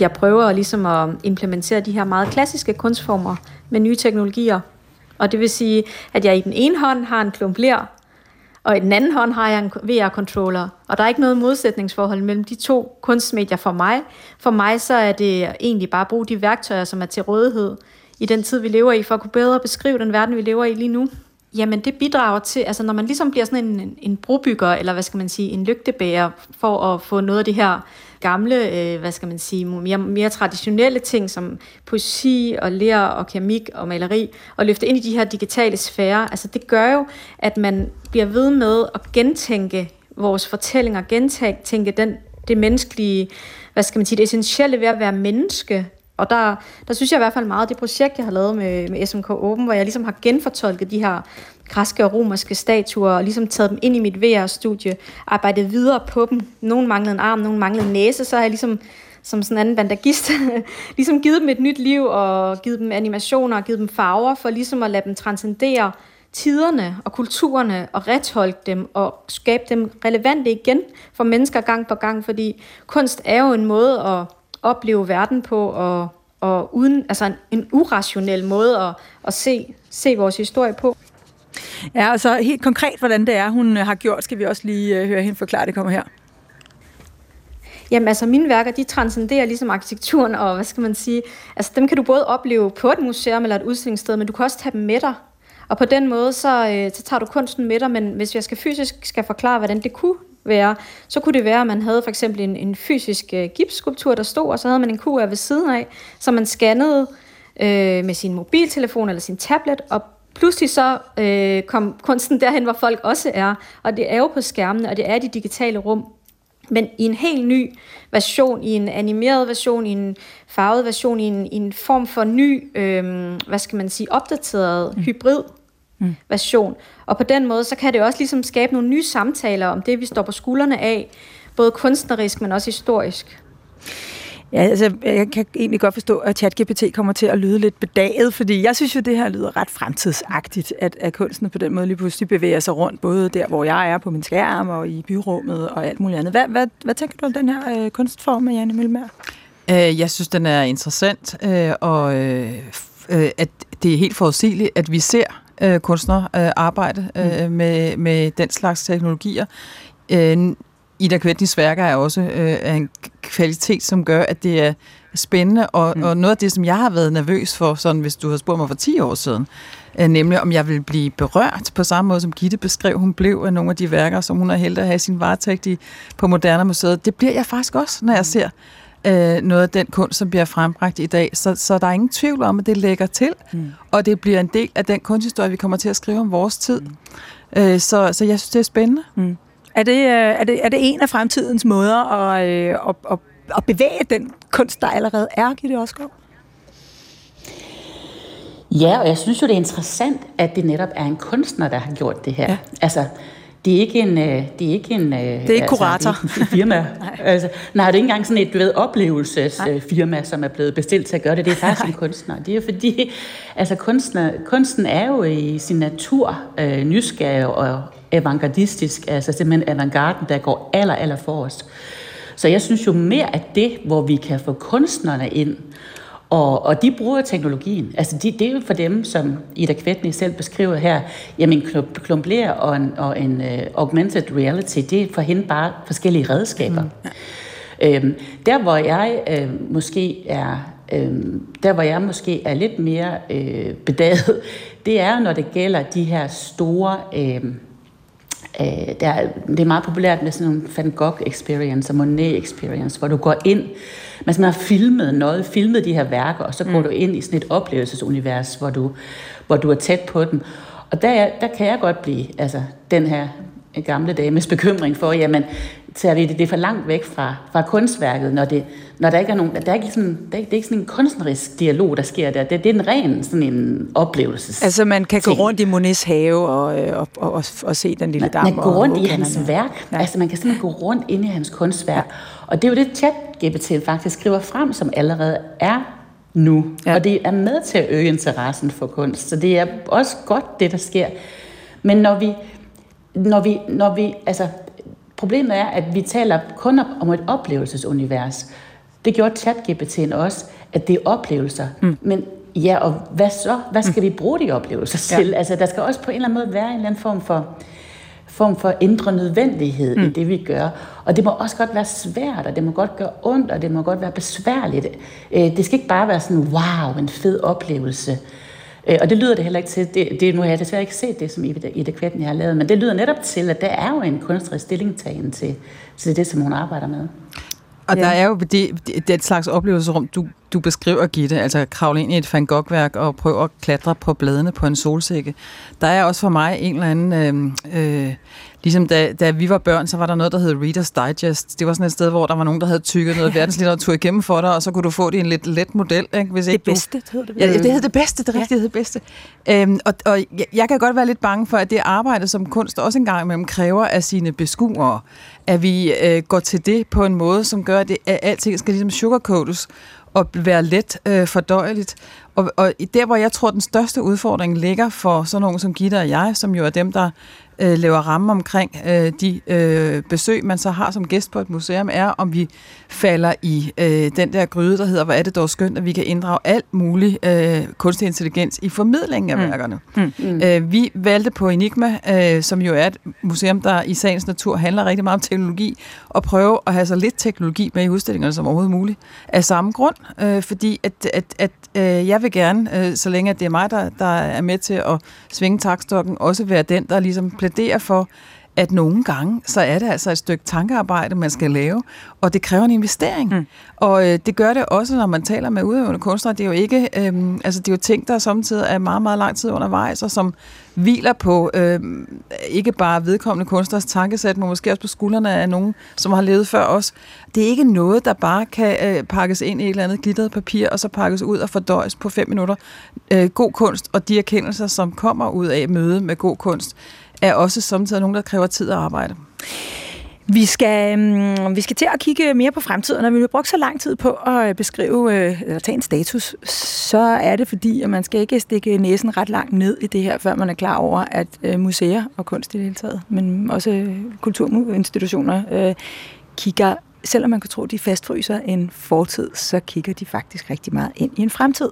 Jeg prøver ligesom at implementere de her meget klassiske kunstformer med nye teknologier. Og det vil sige, at jeg i den ene hånd har en klump ler, og i den anden hånd har jeg en VR-controller. Og der er ikke noget modsætningsforhold mellem de to kunstmedier for mig. For mig så er det egentlig bare at bruge de værktøjer, som er til rådighed i den tid, vi lever i, for at kunne bedre beskrive den verden, vi lever i lige nu. Jamen det bidrager til, altså når man ligesom bliver sådan en, en brobygger, eller hvad skal man sige, en lygtebærer, for at få noget af det her gamle, øh, hvad skal man sige, mere, mere traditionelle ting, som poesi og lær og keramik og maleri, og løfte ind i de her digitale sfærer, altså det gør jo, at man bliver ved med at gentænke vores fortællinger, gentænke den, det menneskelige, hvad skal man sige, det essentielle ved at være menneske, og der, der synes jeg i hvert fald meget at det projekt, jeg har lavet med, med SMK Open, hvor jeg ligesom har genfortolket de her græske og romerske statuer, og ligesom taget dem ind i mit VR-studie, arbejdet videre på dem. Nogle manglede en arm, nogle manglede en næse, så har jeg ligesom som sådan en anden bandagist, ligesom givet dem et nyt liv, og givet dem animationer, og givet dem farver, for ligesom at lade dem transcendere tiderne og kulturerne, og retholde dem, og skabe dem relevante igen for mennesker gang på gang, fordi kunst er jo en måde at opleve verden på, og, og uden, altså en, en urationel måde at, at se, se vores historie på. Ja, og så helt konkret, hvordan det er, hun har gjort, skal vi også lige øh, høre hende forklare, det kommer her. Jamen altså, mine værker, de transcenderer ligesom arkitekturen, og hvad skal man sige, altså dem kan du både opleve på et museum eller et udstillingssted, men du kan også tage dem med dig. Og på den måde, så, øh, så tager du kunsten med dig, men hvis jeg skal fysisk skal forklare, hvordan det kunne være, så kunne det være, at man havde for eksempel en, en fysisk øh, gipsskulptur, der stod, og så havde man en QR ved siden af, som man scannede øh, med sin mobiltelefon eller sin tablet, og pludselig så øh, kom kunsten derhen, hvor folk også er, og det er jo på skærmene, og det er de digitale rum, men i en helt ny version, i en animeret version, i en farvet version, i en, i en form for ny, øh, hvad skal man sige, opdateret mm. hybrid mm. version. Og på den måde, så kan det også ligesom skabe nogle nye samtaler om det, vi står på skuldrene af, både kunstnerisk, men også historisk. Ja, altså, jeg kan egentlig godt forstå, at ChatGPT kommer til at lyde lidt bedaget, fordi jeg synes jo, det her lyder ret fremtidsagtigt, at, at kunsten på den måde lige pludselig bevæger sig rundt, både der, hvor jeg er på min skærm, og i byrummet og alt muligt andet. Hvad, hvad, hvad tænker du om den her øh, kunstform, Janne Mølmer? Øh, jeg synes, den er interessant, øh, og øh, øh, at det er helt forudsigeligt, at vi ser øh, kunstnere øh, arbejde øh, mm. med, med den slags teknologier. Øh, Ida Kvetnis værker er også øh, en kvalitet, som gør, at det er spændende, og, mm. og noget af det, som jeg har været nervøs for, sådan hvis du har spurgt mig for 10 år siden, er nemlig om jeg vil blive berørt på samme måde, som Gitte beskrev, hun blev af nogle af de værker, som hun er heldig at have sin varetægt i, på Moderne Museet. Det bliver jeg faktisk også, når jeg mm. ser øh, noget af den kunst, som bliver frembragt i dag. Så, så der er ingen tvivl om, at det lægger til, mm. og det bliver en del af den kunsthistorie, vi kommer til at skrive om vores tid. Mm. Øh, så, så jeg synes, det er spændende. Mm. Er det, øh, er, det, er det en af fremtidens måder at, øh, at, at, at bevæge den kunst, der allerede er, Gitte Osgaard? Ja, og jeg synes jo, det er interessant, at det netop er en kunstner, der har gjort det her. Ja. Altså, det er ikke en... Øh, det er ikke en det er ikke altså, kurator. Det er ikke firma. nej. Altså, nej, det er ikke engang sådan et, du ved, oplevelsesfirma, som er blevet bestilt til at gøre det. Det er faktisk en kunstner. Det er fordi, altså kunstner, kunsten er jo i sin natur øh, nysgerrig og avantgardistisk. Altså simpelthen avantgarden, der går aller, aller forrest. Så jeg synes jo mere, at det, hvor vi kan få kunstnerne ind, og, og de bruger teknologien. Altså de, det er jo for dem, som Ida Kvetny selv beskriver her, jamen klumpler og en, og en uh, augmented reality, det er for hende bare forskellige redskaber. Mm. Øhm, der hvor jeg øh, måske er øh, der hvor jeg måske er lidt mere øh, bedaget, det er når det gælder de her store øh, øh, der, det er meget populært med sådan nogle Van Gogh experience og Monet experience, hvor du går ind man har filmet noget, filmet de her værker, og så går mm. du ind i sådan et oplevelsesunivers, hvor du, hvor du er tæt på dem. Og der, der kan jeg godt blive, altså den her gamle dames bekymring for, jamen, tager vi det, det er for langt væk fra, fra kunstværket, når, det, når der ikke er nogen, der er ikke sådan, der er, det er ikke sådan en kunstnerisk dialog, der sker der. Det, det er en ren sådan en oplevelse. Altså man kan ting. gå rundt i Monets have og, øh, og, og, og, og se den lille dam. Man, man går rundt i hans værk. Ja. Altså man kan simpelthen gå rundt ind i hans kunstværk. Ja. Og det er jo det, chat-GPT faktisk skriver frem, som allerede er nu. Ja. Og det er med til at øge interessen for kunst. Så det er også godt, det der sker. Men når vi, når vi, når vi altså, problemet er, at vi taler kun om et oplevelsesunivers. Det gjorde ChatGPT'en også, at det er oplevelser. Mm. Men ja, og hvad så? Hvad skal mm. vi bruge de oplevelser til? Ja. Altså, der skal også på en eller anden måde være en eller anden form for, form for indre nødvendighed mm. i det, vi gør. Og det må også godt være svært, og det må godt gøre ondt, og det må godt være besværligt. Øh, det skal ikke bare være sådan, wow, en fed oplevelse. Øh, og det lyder det heller ikke til. Det, det, nu har jeg desværre ikke set det, som Ida Kvætten har lavet, men det lyder netop til, at der er jo en kunstnerisk stillingtagen til, til det, som hun arbejder med. Og ja. der er jo det, det, det slags oplevelserum, du, du beskriver, Gitte, altså kravle ind i et Van Gogh-værk og prøve at klatre på bladene på en solsikke. Der er også for mig en eller anden øh, øh, Ligesom da, da vi var børn, så var der noget, der hed Reader's Digest. Det var sådan et sted, hvor der var nogen, der havde tykket noget verdenslitteratur igennem for dig, og så kunne du få det i en lidt let model. Ikke? Hvis ikke det bedste, du... det Ja, det hed det bedste, det rigtige ja. hed det bedste. Øhm, og og jeg, jeg kan godt være lidt bange for, at det arbejde som kunst også en gang imellem kræver af sine beskuere, at vi øh, går til det på en måde, som gør, at, det, at alting skal ligesom sugarcoates at være let øh, fordøjeligt. Og, og der, hvor jeg tror, den største udfordring ligger for sådan nogen som Gitte og jeg, som jo er dem, der øh, laver ramme omkring øh, de øh, besøg, man så har som gæst på et museum, er, om vi falder i øh, den der gryde, der hedder, hvor er det dog skønt, at vi kan inddrage alt mulig øh, kunstig intelligens i formidlingen af mm. værkerne. Mm. Mm. Øh, vi valgte på Enigma, øh, som jo er et museum, der i sagens natur handler rigtig meget om teknologi, og prøve at have så lidt teknologi med i udstillingerne som overhovedet muligt. Af samme grund, øh, fordi at, at, at øh, jeg vil gerne, øh, så længe at det er mig, der, der er med til at svinge takstokken, også være den, der ligesom plæderer for, at nogle gange, så er det altså et stykke tankearbejde, man skal lave, og det kræver en investering. Mm. Og øh, det gør det også, når man taler med udøvende kunstnere. Det er jo ikke, øh, altså det er jo ting, der samtidig er meget, meget lang tid undervejs, og som hviler på øh, ikke bare vedkommende kunstners tankesæt, men måske også på skuldrene af nogen, som har levet før os. Det er ikke noget, der bare kan øh, pakkes ind i et eller andet glitteret papir, og så pakkes ud og fordøjes på fem minutter. Øh, god kunst og de erkendelser, som kommer ud af møde med god kunst, er også samtidig nogen, der kræver tid at arbejde. Vi skal, mm, vi skal til at kigge mere på fremtiden, når vi har brugt så lang tid på at øh, beskrive øh, eller tage en status, så er det fordi, at man skal ikke stikke næsen ret langt ned i det her, før man er klar over, at øh, museer og kunst i det hele taget, men også kulturinstitutioner kigger selvom man kan tro, at de fastfryser en fortid, så kigger de faktisk rigtig meget ind i en fremtid.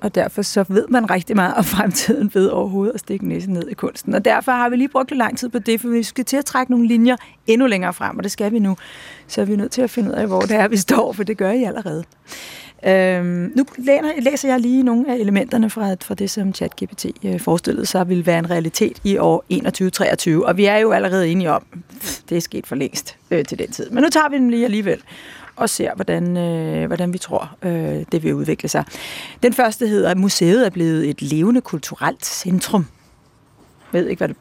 Og derfor så ved man rigtig meget om fremtiden ved overhovedet at stikke næsen ned i kunsten. Og derfor har vi lige brugt lidt lang tid på det, for vi skal til at trække nogle linjer endnu længere frem, og det skal vi nu. Så er vi nødt til at finde ud af, hvor det er, vi står, for det gør I allerede. Øhm, nu læser jeg lige nogle af elementerne fra, fra det, som ChatGPT øh, forestillede sig ville være en realitet i år 2123. Og vi er jo allerede enige om, det er sket for længst øh, til den tid. Men nu tager vi dem lige alligevel og ser, hvordan, øh, hvordan vi tror, øh, det vil udvikle sig. Den første hedder, at museet er blevet et levende kulturelt centrum. Jeg ved ikke, hvad det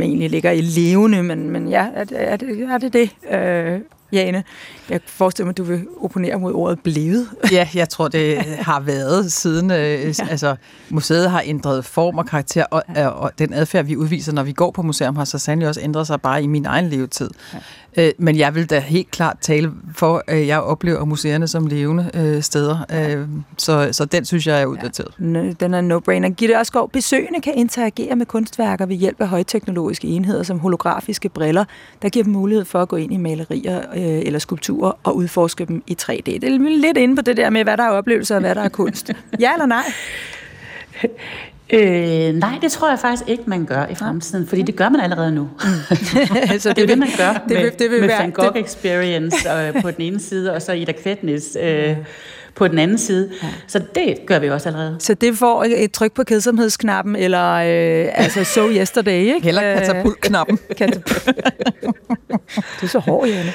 egentlig ligger i levende, men, men ja, er, er, det, er det det? Øh, Jane. Jeg forestiller mig, at du vil opponere mod ordet blevet. Ja, jeg tror, det har været siden. Øh, ja. Altså, museet har ændret form og karakter, og, og den adfærd, vi udviser, når vi går på museum, har så sandelig også ændret sig bare i min egen levetid. Øh, men jeg vil da helt klart tale for, at jeg oplever museerne som levende øh, steder. Øh, så, så den synes jeg er uddateret. Ja. Den er no-brainer. Gitte Ørskov, besøgende kan interagere med kunstværker ved hjælp af højteknologiske enheder som holografiske briller, der giver dem mulighed for at gå ind i malerier øh, eller skulpturer og udforske dem i 3D. Det er lidt inde på det der med, hvad der er oplevelser og hvad der er kunst. ja eller nej? Øh, nej, det tror jeg faktisk ikke, man gør i fremtiden, fordi det gør man allerede nu. Mm. så det, det er det, man gør det, med, det vil med være, Van Gogh det... Experience øh, på den ene side, og så Ida Kvetnis øh, på den anden side. Ja. Så det gør vi også allerede. Så det får et tryk på kedsomhedsknappen, eller øh, altså so yesterday, ikke? Heller katapultknappen. Katapult. du er så hård, Janne.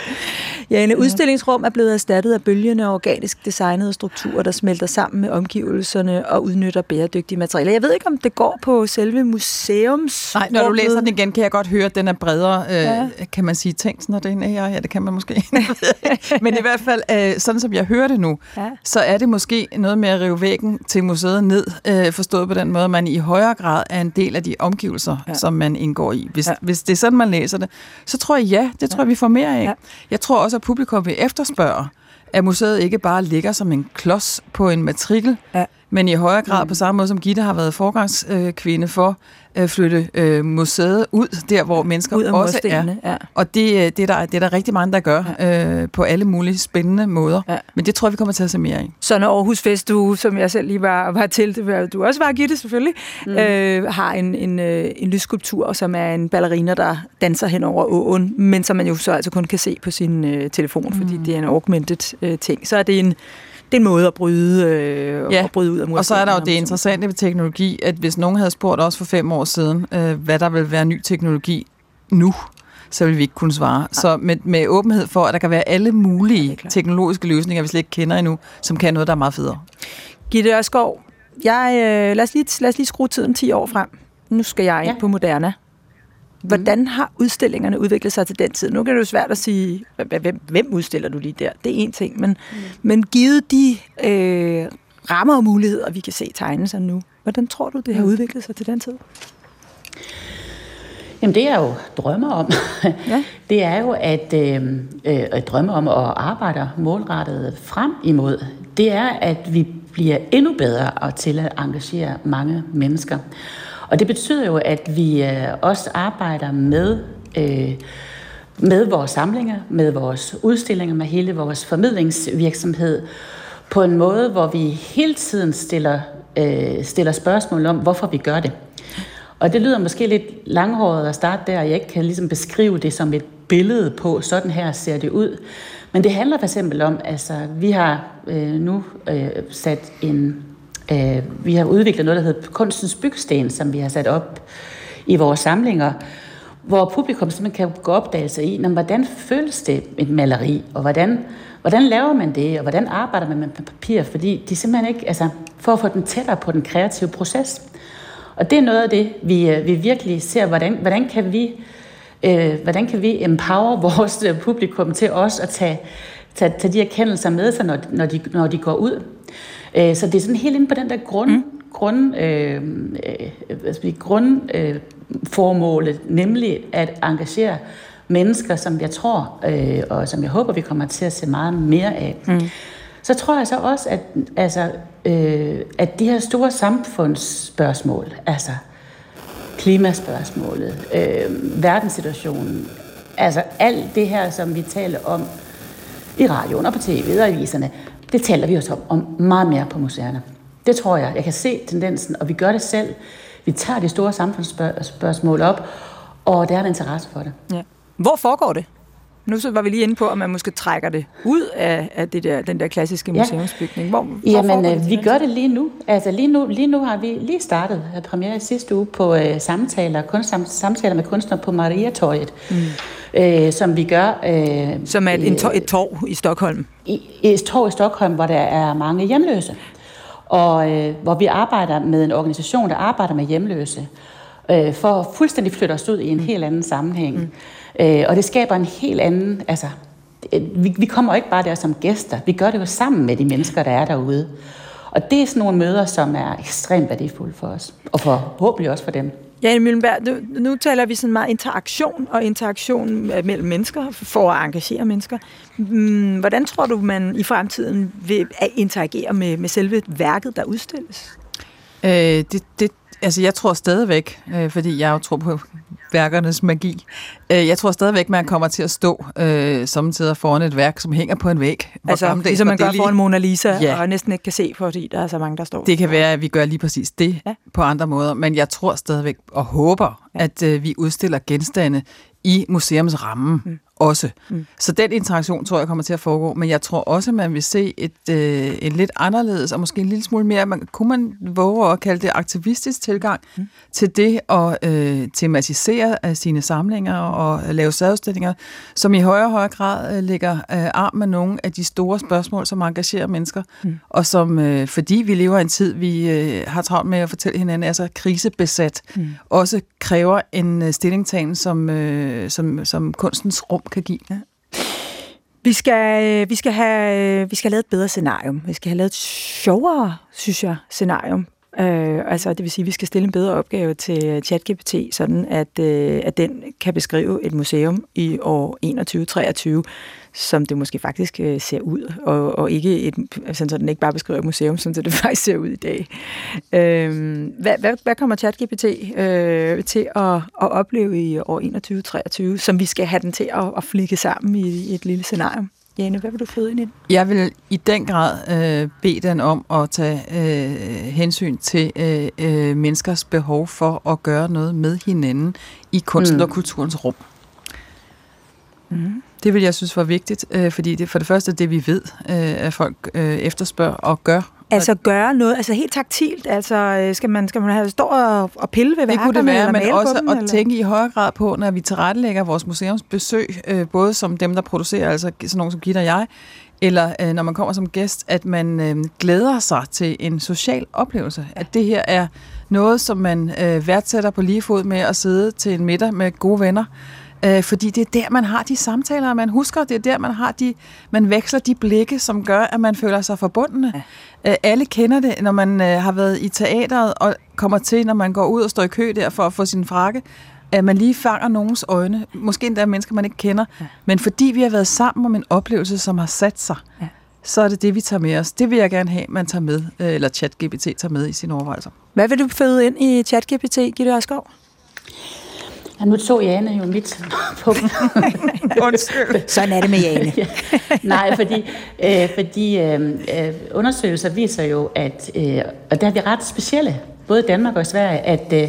Ja, en udstillingsrum er blevet erstattet af bølgende og organisk designede strukturer, der smelter sammen med omgivelserne og udnytter bæredygtige materialer. Jeg ved ikke, om det går på selve museums... Nej, når du læser den igen, kan jeg godt høre, at den er bredere, øh, ja. kan man sige, tænkt, når det er en AI? Ja, det kan man måske. Men i hvert fald, øh, sådan som jeg hører det nu, ja. så er det måske noget med at rive væggen til museet ned, øh, forstået på den måde, at man i højere grad er en del af de omgivelser, ja. som man indgår i. Hvis, ja. hvis det er sådan, man læser det, så tror jeg, ja, det tror jeg, vi får mere af. Ja. Jeg tror også, at publikum vil efterspørge, at museet ikke bare ligger som en klods på en matrikel, ja men i højere grad mm. på samme måde som Gitte har været forgangskvinde for, øh, flytte øh, museet ud, der hvor mennesker ud også er. Ja. Og det, øh, det, er der, det er der rigtig mange, der gør ja. øh, på alle mulige spændende måder. Ja. Men det tror jeg, vi kommer til at se mere af. Så når Aarhus Festuge, som jeg selv lige var, var til, det du også var, Gitte selvfølgelig, mm. øh, har en, en, øh, en lysskulptur, som er en ballerina, der danser hen over åen, men som man jo så altså kun kan se på sin øh, telefon, mm. fordi det er en augmented øh, ting. Så er det en det er en måde at bryde, øh, ja. at bryde ud af Og så er der jo det interessante ved teknologi, at hvis nogen havde spurgt os for fem år siden, øh, hvad der vil være ny teknologi nu, så vil vi ikke kunne svare. Nej. Så med, med åbenhed for, at der kan være alle mulige ja, teknologiske løsninger, vi slet ikke kender endnu, som kan noget, der er meget federe. Gitte Ørskov, jeg, øh, lad, os lige, lad os lige skrue tiden 10 år frem. Nu skal jeg ind ja. på Moderna. Hvordan har udstillingerne udviklet sig til den tid? Nu kan det jo svært at sige, hvem, hvem udstiller du lige der? Det er en ting, men, mm. men givet de øh, rammer og muligheder, vi kan se tegne sig nu, hvordan tror du, det har mm. udviklet sig til den tid? Jamen det er jo drømmer om. Ja. Det er jo at øh, øh, drømme om at arbejde målrettet frem imod. Det er, at vi bliver endnu bedre til at engagere mange mennesker. Og det betyder jo, at vi øh, også arbejder med, øh, med vores samlinger, med vores udstillinger, med hele vores formidlingsvirksomhed, på en måde, hvor vi hele tiden stiller, øh, stiller spørgsmål om, hvorfor vi gør det. Og det lyder måske lidt langhåret at starte der, og jeg ikke kan ligesom beskrive det som et billede på, sådan her ser det ud. Men det handler for eksempel om, altså vi har øh, nu øh, sat en Øh, vi har udviklet noget, der hedder Kunstens byggesten, som vi har sat op i vores samlinger, hvor publikum simpelthen kan gå opdagelse i, når, hvordan føles det et maleri, og hvordan, hvordan laver man det, og hvordan arbejder man med papir, fordi de simpelthen ikke, altså for at få den tættere på den kreative proces. Og det er noget af det, vi, øh, vi virkelig ser, hvordan, hvordan kan vi øh, hvordan kan vi empower vores øh, publikum til os at tage, tage, tage de erkendelser med sig, når, når, de, når de går ud. Øh, så det er sådan helt inde på den der grund, mm. grund, øh, øh, grundformålet, øh, nemlig at engagere mennesker, som jeg tror, øh, og som jeg håber, vi kommer til at se meget mere af. Mm. Så tror jeg så også, at, altså, øh, at de her store samfundsspørgsmål, altså klimaspørgsmålet, øh, verdenssituationen, altså alt det her, som vi taler om i radioen og på tv og aviserne, det taler vi også om, om meget mere på museerne. Det tror jeg. Jeg kan se tendensen, og vi gør det selv. Vi tager de store samfundsspørgsmål op, og der er en interesse for det. Ja. Hvor foregår det? Nu så var vi lige inde på, at man måske trækker det ud af, af det der, den der klassiske museumsbygning. Hvor, hvor Jamen, det øh, vi gør det lige nu. Altså lige nu, lige nu har vi lige startet premiere i sidste uge på uh, samtaler, kunstsamtaler med kunstnere på Maria-torget. Mm øh, som vi gør. Øh, som er et, tor- et torv i Stockholm? I, et torv i Stockholm, hvor der er mange hjemløse. Og øh, hvor vi arbejder med en organisation, der arbejder med hjemløse, øh, for at fuldstændig flytte os ud i en mm. helt anden sammenhæng. Mm. Øh, og det skaber en helt anden... Altså, vi, vi kommer ikke bare der som gæster, vi gør det jo sammen med de mennesker, der er derude. Og det er sådan nogle møder, som er ekstremt værdifulde for os, og forhåbentlig også for dem. Ja, Møllenberg, nu, nu taler vi sådan meget interaktion og interaktion øh, mellem mennesker for at engagere mennesker. Mm, hvordan tror du, man i fremtiden vil øh, interagere med, med selve værket, der udstilles? Øh, det, det, altså jeg tror stadigvæk, øh, fordi jeg jo tror på værkernes magi. Øh, jeg tror stadigvæk, man kommer til at stå øh, samtidig foran et værk, som hænger på en væg. Altså, det, ligesom man gør foran Mona Lisa, ja. og næsten ikke kan se, fordi der er så mange, der står. Det kan være, at vi gør lige præcis det ja. på andre måder, men jeg tror stadigvæk og håber, ja. at øh, vi udstiller genstande i museums ramme, mm. Også. Mm. Så den interaktion tror jeg kommer til at foregå, men jeg tror også, at man vil se et, øh, en lidt anderledes, og måske en lille smule mere, man, kunne man våge at kalde det aktivistisk tilgang mm. til det at øh, tematisere af sine samlinger og lave særudstillinger, som i højere og højere grad øh, lægger øh, arm med nogle af de store spørgsmål, som engagerer mennesker, mm. og som, øh, fordi vi lever i en tid, vi øh, har travlt med at fortælle hinanden, altså krisebesat, mm. også kræver en øh, stillingtagen, som, øh, som, som kunstens rum kan give. Ja. Vi skal, øh, vi, skal have, øh, vi skal have lavet et bedre scenarium. Vi skal have lavet et sjovere, synes jeg, scenarium. Øh, altså, det vil sige, at vi skal stille en bedre opgave til ChatGPT, sådan at, øh, at den kan beskrive et museum i år 2123, som det måske faktisk øh, ser ud, og, og ikke et, altså, så den ikke bare beskriver et museum, som det faktisk ser ud i dag. Øh, hvad, hvad, hvad kommer ChatGPT øh, til at, at opleve i år 2123, som vi skal have den til at, at flikke sammen i, i et lille scenarium? Jane, hvad vil du føde ind i Jeg vil i den grad øh, bede den om at tage øh, hensyn til øh, øh, menneskers behov for at gøre noget med hinanden i kunsten mm. og kulturens rum. Mm. Det vil jeg synes var vigtigt, øh, fordi det for det første det, vi ved, øh, at folk øh, efterspørger og gør. Altså gøre noget, altså helt taktilt, altså øh, skal man, skal man have stå og, og pille ved værkerne? Det kunne det være, men også dem, at eller? tænke i højere grad på, når vi tilrettelægger vores museumsbesøg, øh, både som dem, der producerer, altså sådan nogen som Gitte og jeg, eller øh, når man kommer som gæst, at man øh, glæder sig til en social oplevelse. At det her er noget, som man øh, værdsætter på lige fod med at sidde til en middag med gode venner. Øh, fordi det er der, man har de samtaler, man husker, det er der, man har de, man veksler de blikke, som gør, at man føler sig forbundne. Ja. Øh, alle kender det, når man øh, har været i teateret og kommer til, når man går ud og står i kø der for at få sin frakke, at man lige fanger nogens øjne. Måske endda mennesker, man ikke kender. Ja. Men fordi vi har været sammen om en oplevelse, som har sat sig, ja. så er det det, vi tager med os. Det vil jeg gerne have, man tager med, øh, eller ChatGPT tager med i sine overvejelser. Hvad vil du føde ind i ChatGPT, Gitte Ørskov? Ja, nu tog Jane jo mit på. Undskyld. Sådan er det med Jane. ja. Nej, fordi, øh, fordi øh, øh, undersøgelser viser jo, at, øh, og der er vi ret specielle, både i Danmark og i Sverige, at øh,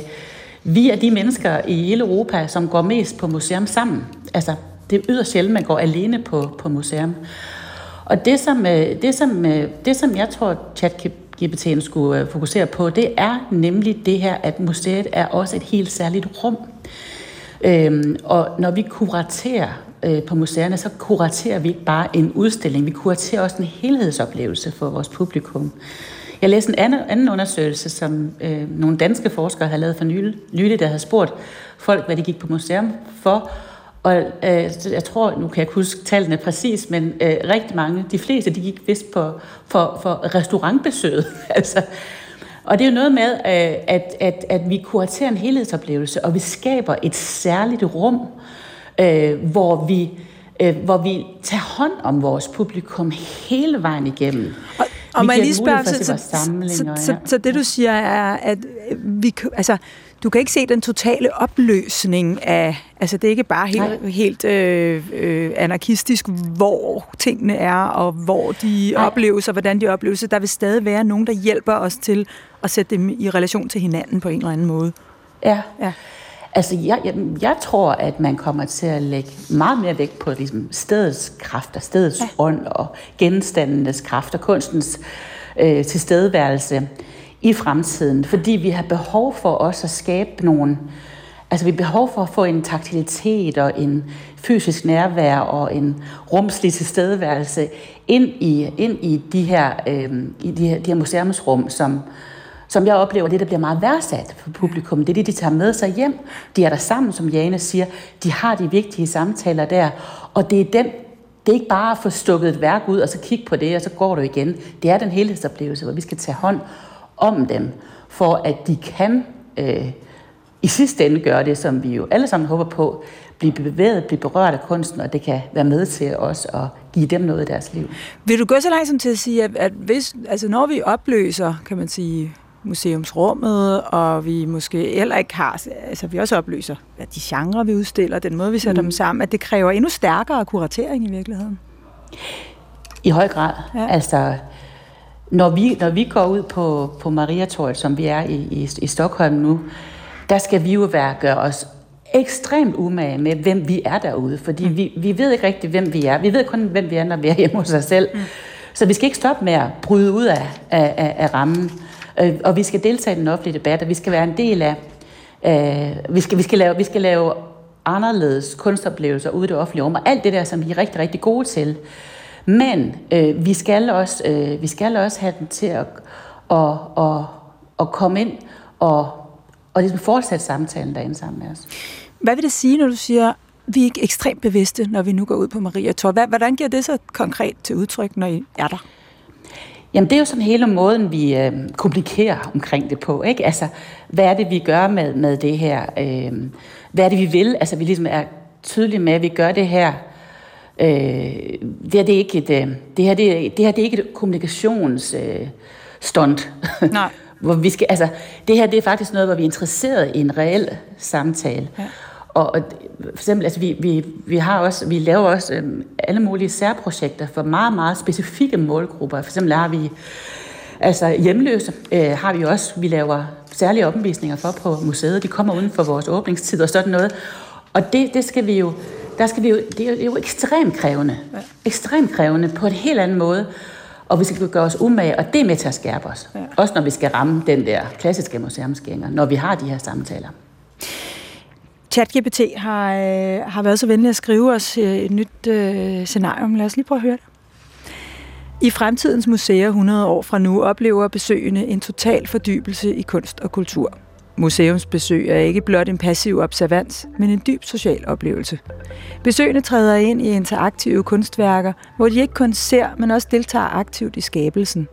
vi er de mennesker i hele Europa, som går mest på museum sammen. Altså, det er yderst sjældent, man går alene på, på museum. Og det som, øh, det, som, øh, det, som jeg tror, ChatGPT'en skulle fokusere på, det er nemlig det her, at museet er også et helt særligt rum. Øhm, og når vi kuraterer øh, på museerne, så kuraterer vi ikke bare en udstilling, vi kuraterer også en helhedsoplevelse for vores publikum. Jeg læste en anden, anden undersøgelse, som øh, nogle danske forskere har lavet for nylig, der havde spurgt folk, hvad de gik på museum for. Og øh, jeg tror, nu kan jeg ikke huske tallene præcis, men øh, rigtig mange, de fleste, de gik vist på, for, for restaurantbesøget. altså, og det er jo noget med, øh, at, at, at vi kuraterer en helhedsoplevelse, og vi skaber et særligt rum, øh, hvor vi øh, hvor vi tager hånd om vores publikum hele vejen igennem. Og, og man lige spørge, så, så, så, så, så det du siger er, at vi, altså, du kan ikke se den totale opløsning af, altså det er ikke bare helt, helt øh, øh, anarkistisk, hvor tingene er, og hvor de Nej. opleves, og hvordan de opleves. Der vil stadig være nogen, der hjælper os til at sætte dem i relation til hinanden på en eller anden måde. Ja. ja. Altså, jeg, jeg, jeg tror, at man kommer til at lægge meget mere vægt på ligesom, stedets kræfter, stedets ja. ånd og genstandenes kræfter, kunstens øh, tilstedeværelse i fremtiden. Fordi vi har behov for også at skabe nogle... Altså, vi har behov for at få en taktilitet og en fysisk nærvær og en rumslig tilstedeværelse ind i, ind i de her, øh, i de her, de her museumsrum, som, som jeg oplever, det der bliver meget værdsat for publikum. Det er det, de tager med sig hjem. De er der sammen, som Jane siger. De har de vigtige samtaler der. Og det er den det er ikke bare at få stukket et værk ud, og så kigge på det, og så går du igen. Det er den helhedsoplevelse, hvor vi skal tage hånd om dem, for at de kan øh, i sidste ende gøre det, som vi jo alle sammen håber på, blive bevæget, blive berørt af kunsten, og det kan være med til os at give dem noget i deres liv. Vil du gå så langt som til at sige, at, at hvis, altså når vi opløser, kan man sige, museumsrummet, og vi måske heller ikke har, altså vi også opløser at de genrer, vi udstiller, den måde, vi sætter mm. dem sammen, at det kræver endnu stærkere kuratering i virkeligheden. I høj grad. Ja. Altså, når vi, når vi går ud på, på Mariatorget, som vi er i, i, i Stockholm nu, der skal vi jo være, gøre os ekstremt umage med, hvem vi er derude, fordi mm. vi, vi ved ikke rigtigt, hvem vi er. Vi ved kun, hvem vi er, når vi er hjemme hos os selv. Mm. Så vi skal ikke stoppe med at bryde ud af, af, af, af rammen. Øh, og vi skal deltage i den offentlige debat, og vi skal være en del af... Øh, vi, skal, vi, skal lave, vi skal lave anderledes kunstoplevelser ude i det offentlige rum, og alt det der, som vi er rigtig, rigtig gode til. Men øh, vi, skal også, øh, vi skal også have den til at, at, at, at komme ind og, og ligesom fortsætte samtalen derinde sammen med os. Hvad vil det sige, når du siger, vi er ikke ekstremt bevidste, når vi nu går ud på Maria Tor? Hvordan giver det så konkret til udtryk, når I er der? Jamen det er jo sådan hele måden, vi øh, kommunikerer omkring det på. Ikke? Altså, hvad er det, vi gør med, med det her? Øh, hvad er det, vi vil? Altså vi ligesom er tydelige med, at vi gør det her. Øh, det her det er ikke et, øh, det her, det, det her det er ikke et kommunikationsstunt. Øh. Nej. hvor vi skal, altså, det her det er faktisk noget, hvor vi er interesseret i en reel samtale. Ja. Og, og for eksempel, altså vi, vi, vi, har også, vi laver også øhm, alle mulige særprojekter for meget, meget specifikke målgrupper. For eksempel har vi altså hjemløse, øh, har vi også, vi laver særlige opvisninger for på museet. De kommer uden for vores åbningstid og sådan noget. Og det, det skal vi jo, der skal vi jo, det er jo, ekstremt krævende. Ja. Ekstremt krævende på en helt anden måde. Og vi skal gøre os umage, og det er med til at skærpe os. Ja. Også når vi skal ramme den der klassiske museumsgænger, når vi har de her samtaler. ChatGPT har, øh, har været så venlig at skrive os øh, et nyt øh, scenario. Lad os lige prøve at høre det. I fremtidens museer 100 år fra nu oplever besøgende en total fordybelse i kunst og kultur. Museumsbesøg er ikke blot en passiv observans, men en dyb social oplevelse. Besøgende træder ind i interaktive kunstværker, hvor de ikke kun ser, men også deltager aktivt i skabelsen.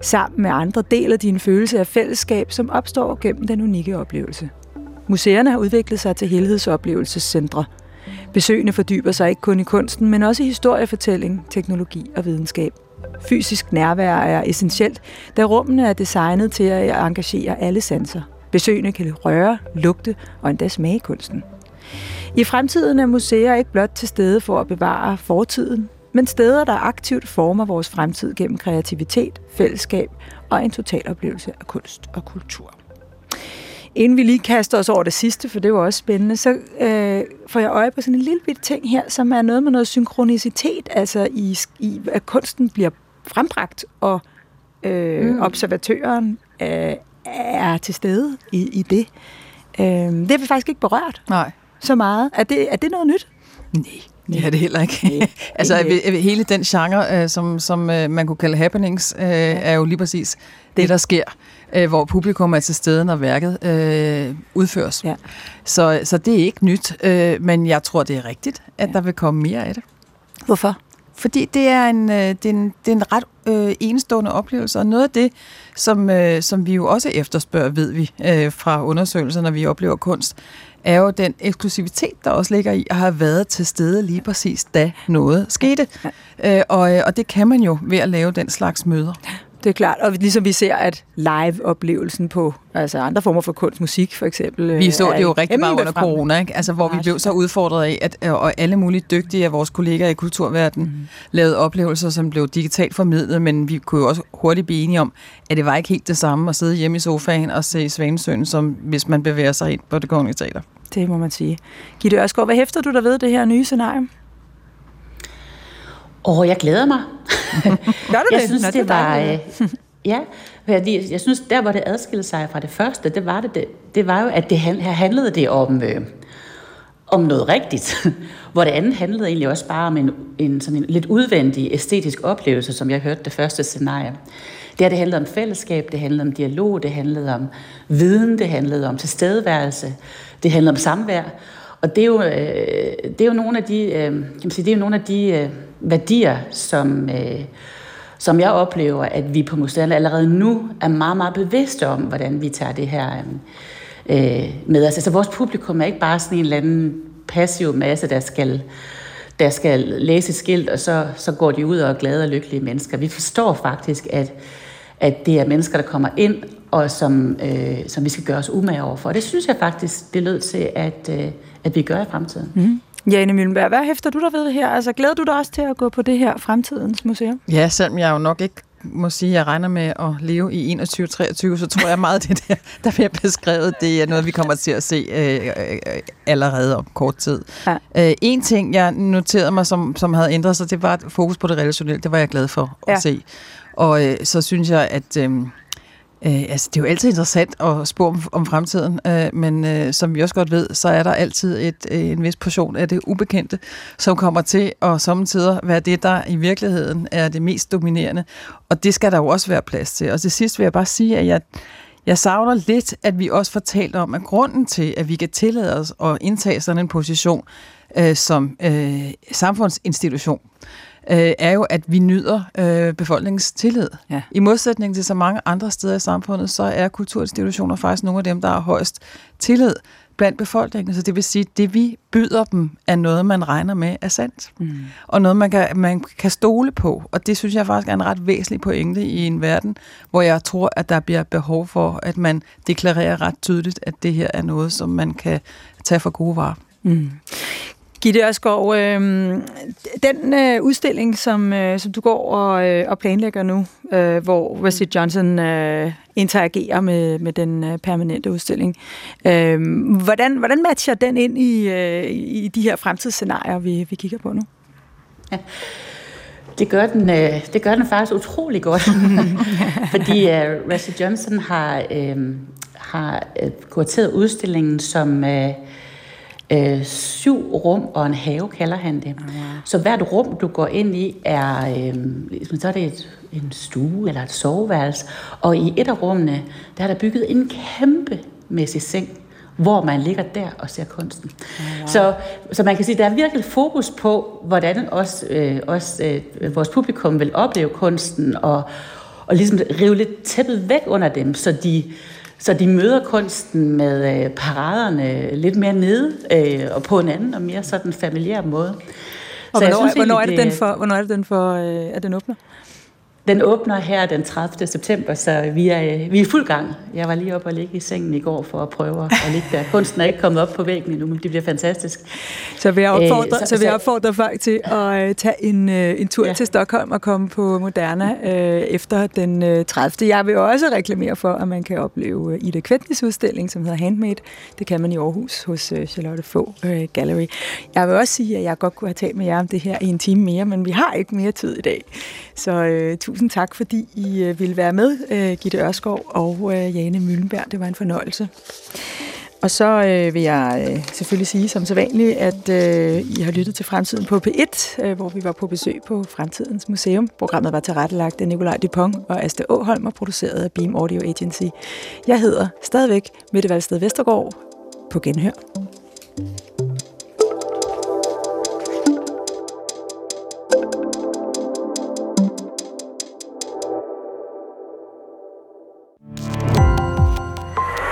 Sammen med andre deler de en følelse af fællesskab, som opstår gennem den unikke oplevelse. Museerne har udviklet sig til helhedsoplevelsescentre. Besøgende fordyber sig ikke kun i kunsten, men også i historiefortælling, teknologi og videnskab. Fysisk nærvær er essentielt, da rummene er designet til at engagere alle sanser. Besøgende kan røre, lugte og endda smage kunsten. I fremtiden er museer ikke blot til stede for at bevare fortiden, men steder, der aktivt former vores fremtid gennem kreativitet, fællesskab og en total oplevelse af kunst og kultur. Inden vi lige kaster os over det sidste, for det var også spændende, så øh, får jeg øje på sådan en lille bitte ting her, som er noget med noget synkronicitet, altså i, i at kunsten bliver frembragt, og øh, mm. observatøren øh, er til stede i, i det. Øh, det har vi faktisk ikke berørt Nej. så meget. Er det, er det noget nyt? Nej. Det er det heller ikke. altså hele den genre, øh, som, som øh, man kunne kalde happenings, øh, er jo lige præcis det, der sker, øh, hvor publikum er til stede, når værket øh, udføres. Ja. Så, så det er ikke nyt, øh, men jeg tror, det er rigtigt, at ja. der vil komme mere af det. Hvorfor? Fordi det er en, øh, det er en, det er en ret øh, enestående oplevelse, og noget af det, som, øh, som vi jo også efterspørger, ved vi øh, fra undersøgelser, når vi oplever kunst, er jo den eksklusivitet, der også ligger i at have været til stede lige præcis, da noget skete. Øh, og, øh, og det kan man jo ved at lave den slags møder. Det er klart, og ligesom vi ser, at live-oplevelsen på altså andre former for kunst, musik for eksempel... Vi så det jo rigtig meget under corona, ikke? Altså, hvor vi blev så udfordret af, at øh, og alle mulige dygtige af vores kollegaer i kulturverdenen mm. lavede oplevelser, som blev digitalt formidlet, men vi kunne jo også hurtigt blive enige om, at det var ikke helt det samme at sidde hjemme i sofaen og se Svanesøen, som hvis man bevæger sig ind på det kongelige teater. Det må man sige. Gitte Ørskov, hvad hæfter du der ved det her nye scenarie? Åh, oh, jeg glæder mig. Gør du jeg det? synes, Nå, det, var... Øh, ja, fordi jeg synes, der hvor det adskilte sig fra det første, det var, det, det, det var jo, at det her handlede det om, øh, om noget rigtigt. hvor det andet handlede egentlig også bare om en, en, sådan en lidt udvendig æstetisk oplevelse, som jeg hørte det første scenarie. Det her, det handlede om fællesskab, det handlede om dialog, det handlede om viden, det handlede om tilstedeværelse, det handlede om samvær. Og det er jo, øh, det er jo nogle af de, øh, kan man sige, det er jo nogle af de øh, værdier, som, øh, som jeg oplever, at vi på museerne allerede nu er meget, meget bevidste om, hvordan vi tager det her øh, øh med os. Altså vores publikum er ikke bare sådan en eller anden passiv masse, der skal, der skal læse skilt, og så, så går de ud og er glade og lykkelige mennesker. Vi forstår faktisk, at, at det er mennesker, der kommer ind, og som, øh, som vi skal gøre os umage over for. Det synes jeg faktisk, det lød til, at, øh, at vi gør i fremtiden. Mm. Jane Møllenberg, hvad hæfter du der ved her? Altså, glæder du dig også til at gå på det her Fremtidens Museum? Ja, selvom jeg jo nok ikke må sige, at jeg regner med at leve i 21-23, så tror jeg meget, det der, der bliver beskrevet, det er noget, vi kommer til at se øh, øh, allerede om kort tid. Ja. Øh, en ting, jeg noterede mig, som, som havde ændret sig, det var fokus på det relationelle. Det var jeg glad for at ja. se. Og øh, så synes jeg, at... Øh, Øh, altså, det er jo altid interessant at spå om, om fremtiden, øh, men øh, som vi også godt ved, så er der altid et, øh, en vis portion af det ubekendte, som kommer til at samtidig være det, der i virkeligheden er det mest dominerende. Og det skal der jo også være plads til. Og til sidst vil jeg bare sige, at jeg, jeg savner lidt, at vi også fortalte om, at grunden til, at vi kan tillade os at indtage sådan en position øh, som øh, samfundsinstitution, øh, er jo, at vi nyder øh, befolkningens tillid. Ja. I modsætning til så mange andre steder i samfundet, så er kulturinstitutioner faktisk nogle af dem, der har højst tillid blandt befolkningen. Så det vil sige, at det vi byder dem, er noget, man regner med er sandt. Mm. Og noget, man kan, man kan stole på. Og det synes jeg faktisk er en ret væsentlig pointe i en verden, hvor jeg tror, at der bliver behov for, at man deklarerer ret tydeligt, at det her er noget, som man kan tage for gode varer. Mm. Gitte Ørskov, øh, den øh, udstilling, som, øh, som du går og, øh, og planlægger nu, øh, hvor Wesley Johnson øh, interagerer med, med den øh, permanente udstilling, øh, hvordan, hvordan matcher den ind i, øh, i de her fremtidsscenarier, vi, vi kigger på nu? Ja. Det gør den, øh, det gør den faktisk utrolig godt, fordi øh, Wesley Johnson har, øh, har øh, kurateret udstillingen som... Øh, øh, syv rum og en have, kalder han det. Ja. Så hvert rum, du går ind i, er, øh, så er det et, en stue eller et soveværelse. Og i et af rummene, der er der bygget en kæmpe mæssig seng, hvor man ligger der og ser kunsten. Ja, så, så man kan sige, at der er virkelig fokus på, hvordan også, øh, også øh, vores publikum vil opleve kunsten, og, og ligesom rive lidt tæppet væk under dem, så de så de møder kunsten med øh, paraderne lidt mere nede, øh, og på en anden og mere sådan familiær måde. Og så hvornår, synes, hvornår, er det, den for, hvornår er det den for, øh, at den åbner? Den åbner her den 30. september, så vi er, vi er fuld gang. Jeg var lige oppe og ligge i sengen i går for at prøve at ligge der. Kunsten er ikke kommet op på væggen endnu, men det bliver fantastisk. Så vil jeg opfordre, Æh, så, så vil jeg opfordre folk til at uh, tage en, uh, en tur ja. til Stockholm og komme på Moderna uh, efter den uh, 30. Jeg vil også reklamere for, at man kan opleve Ida Kvetnis udstilling, som hedder Handmade. Det kan man i Aarhus hos Charlotte Få Gallery. Jeg vil også sige, at jeg godt kunne have talt med jer om det her i en time mere, men vi har ikke mere tid i dag. Så tusind tak, fordi I øh, ville være med, øh, Gitte Ørskov og øh, Jane Møllenberg. Det var en fornøjelse. Og så øh, vil jeg øh, selvfølgelig sige som sædvanligt, at øh, I har lyttet til Fremtiden på P1, øh, hvor vi var på besøg på Fremtidens Museum. Programmet var tilrettelagt af Nikolaj Dupont og Asta Åholm og produceret af Beam Audio Agency. Jeg hedder stadigvæk Mette Valsted Vestergaard på Genhør.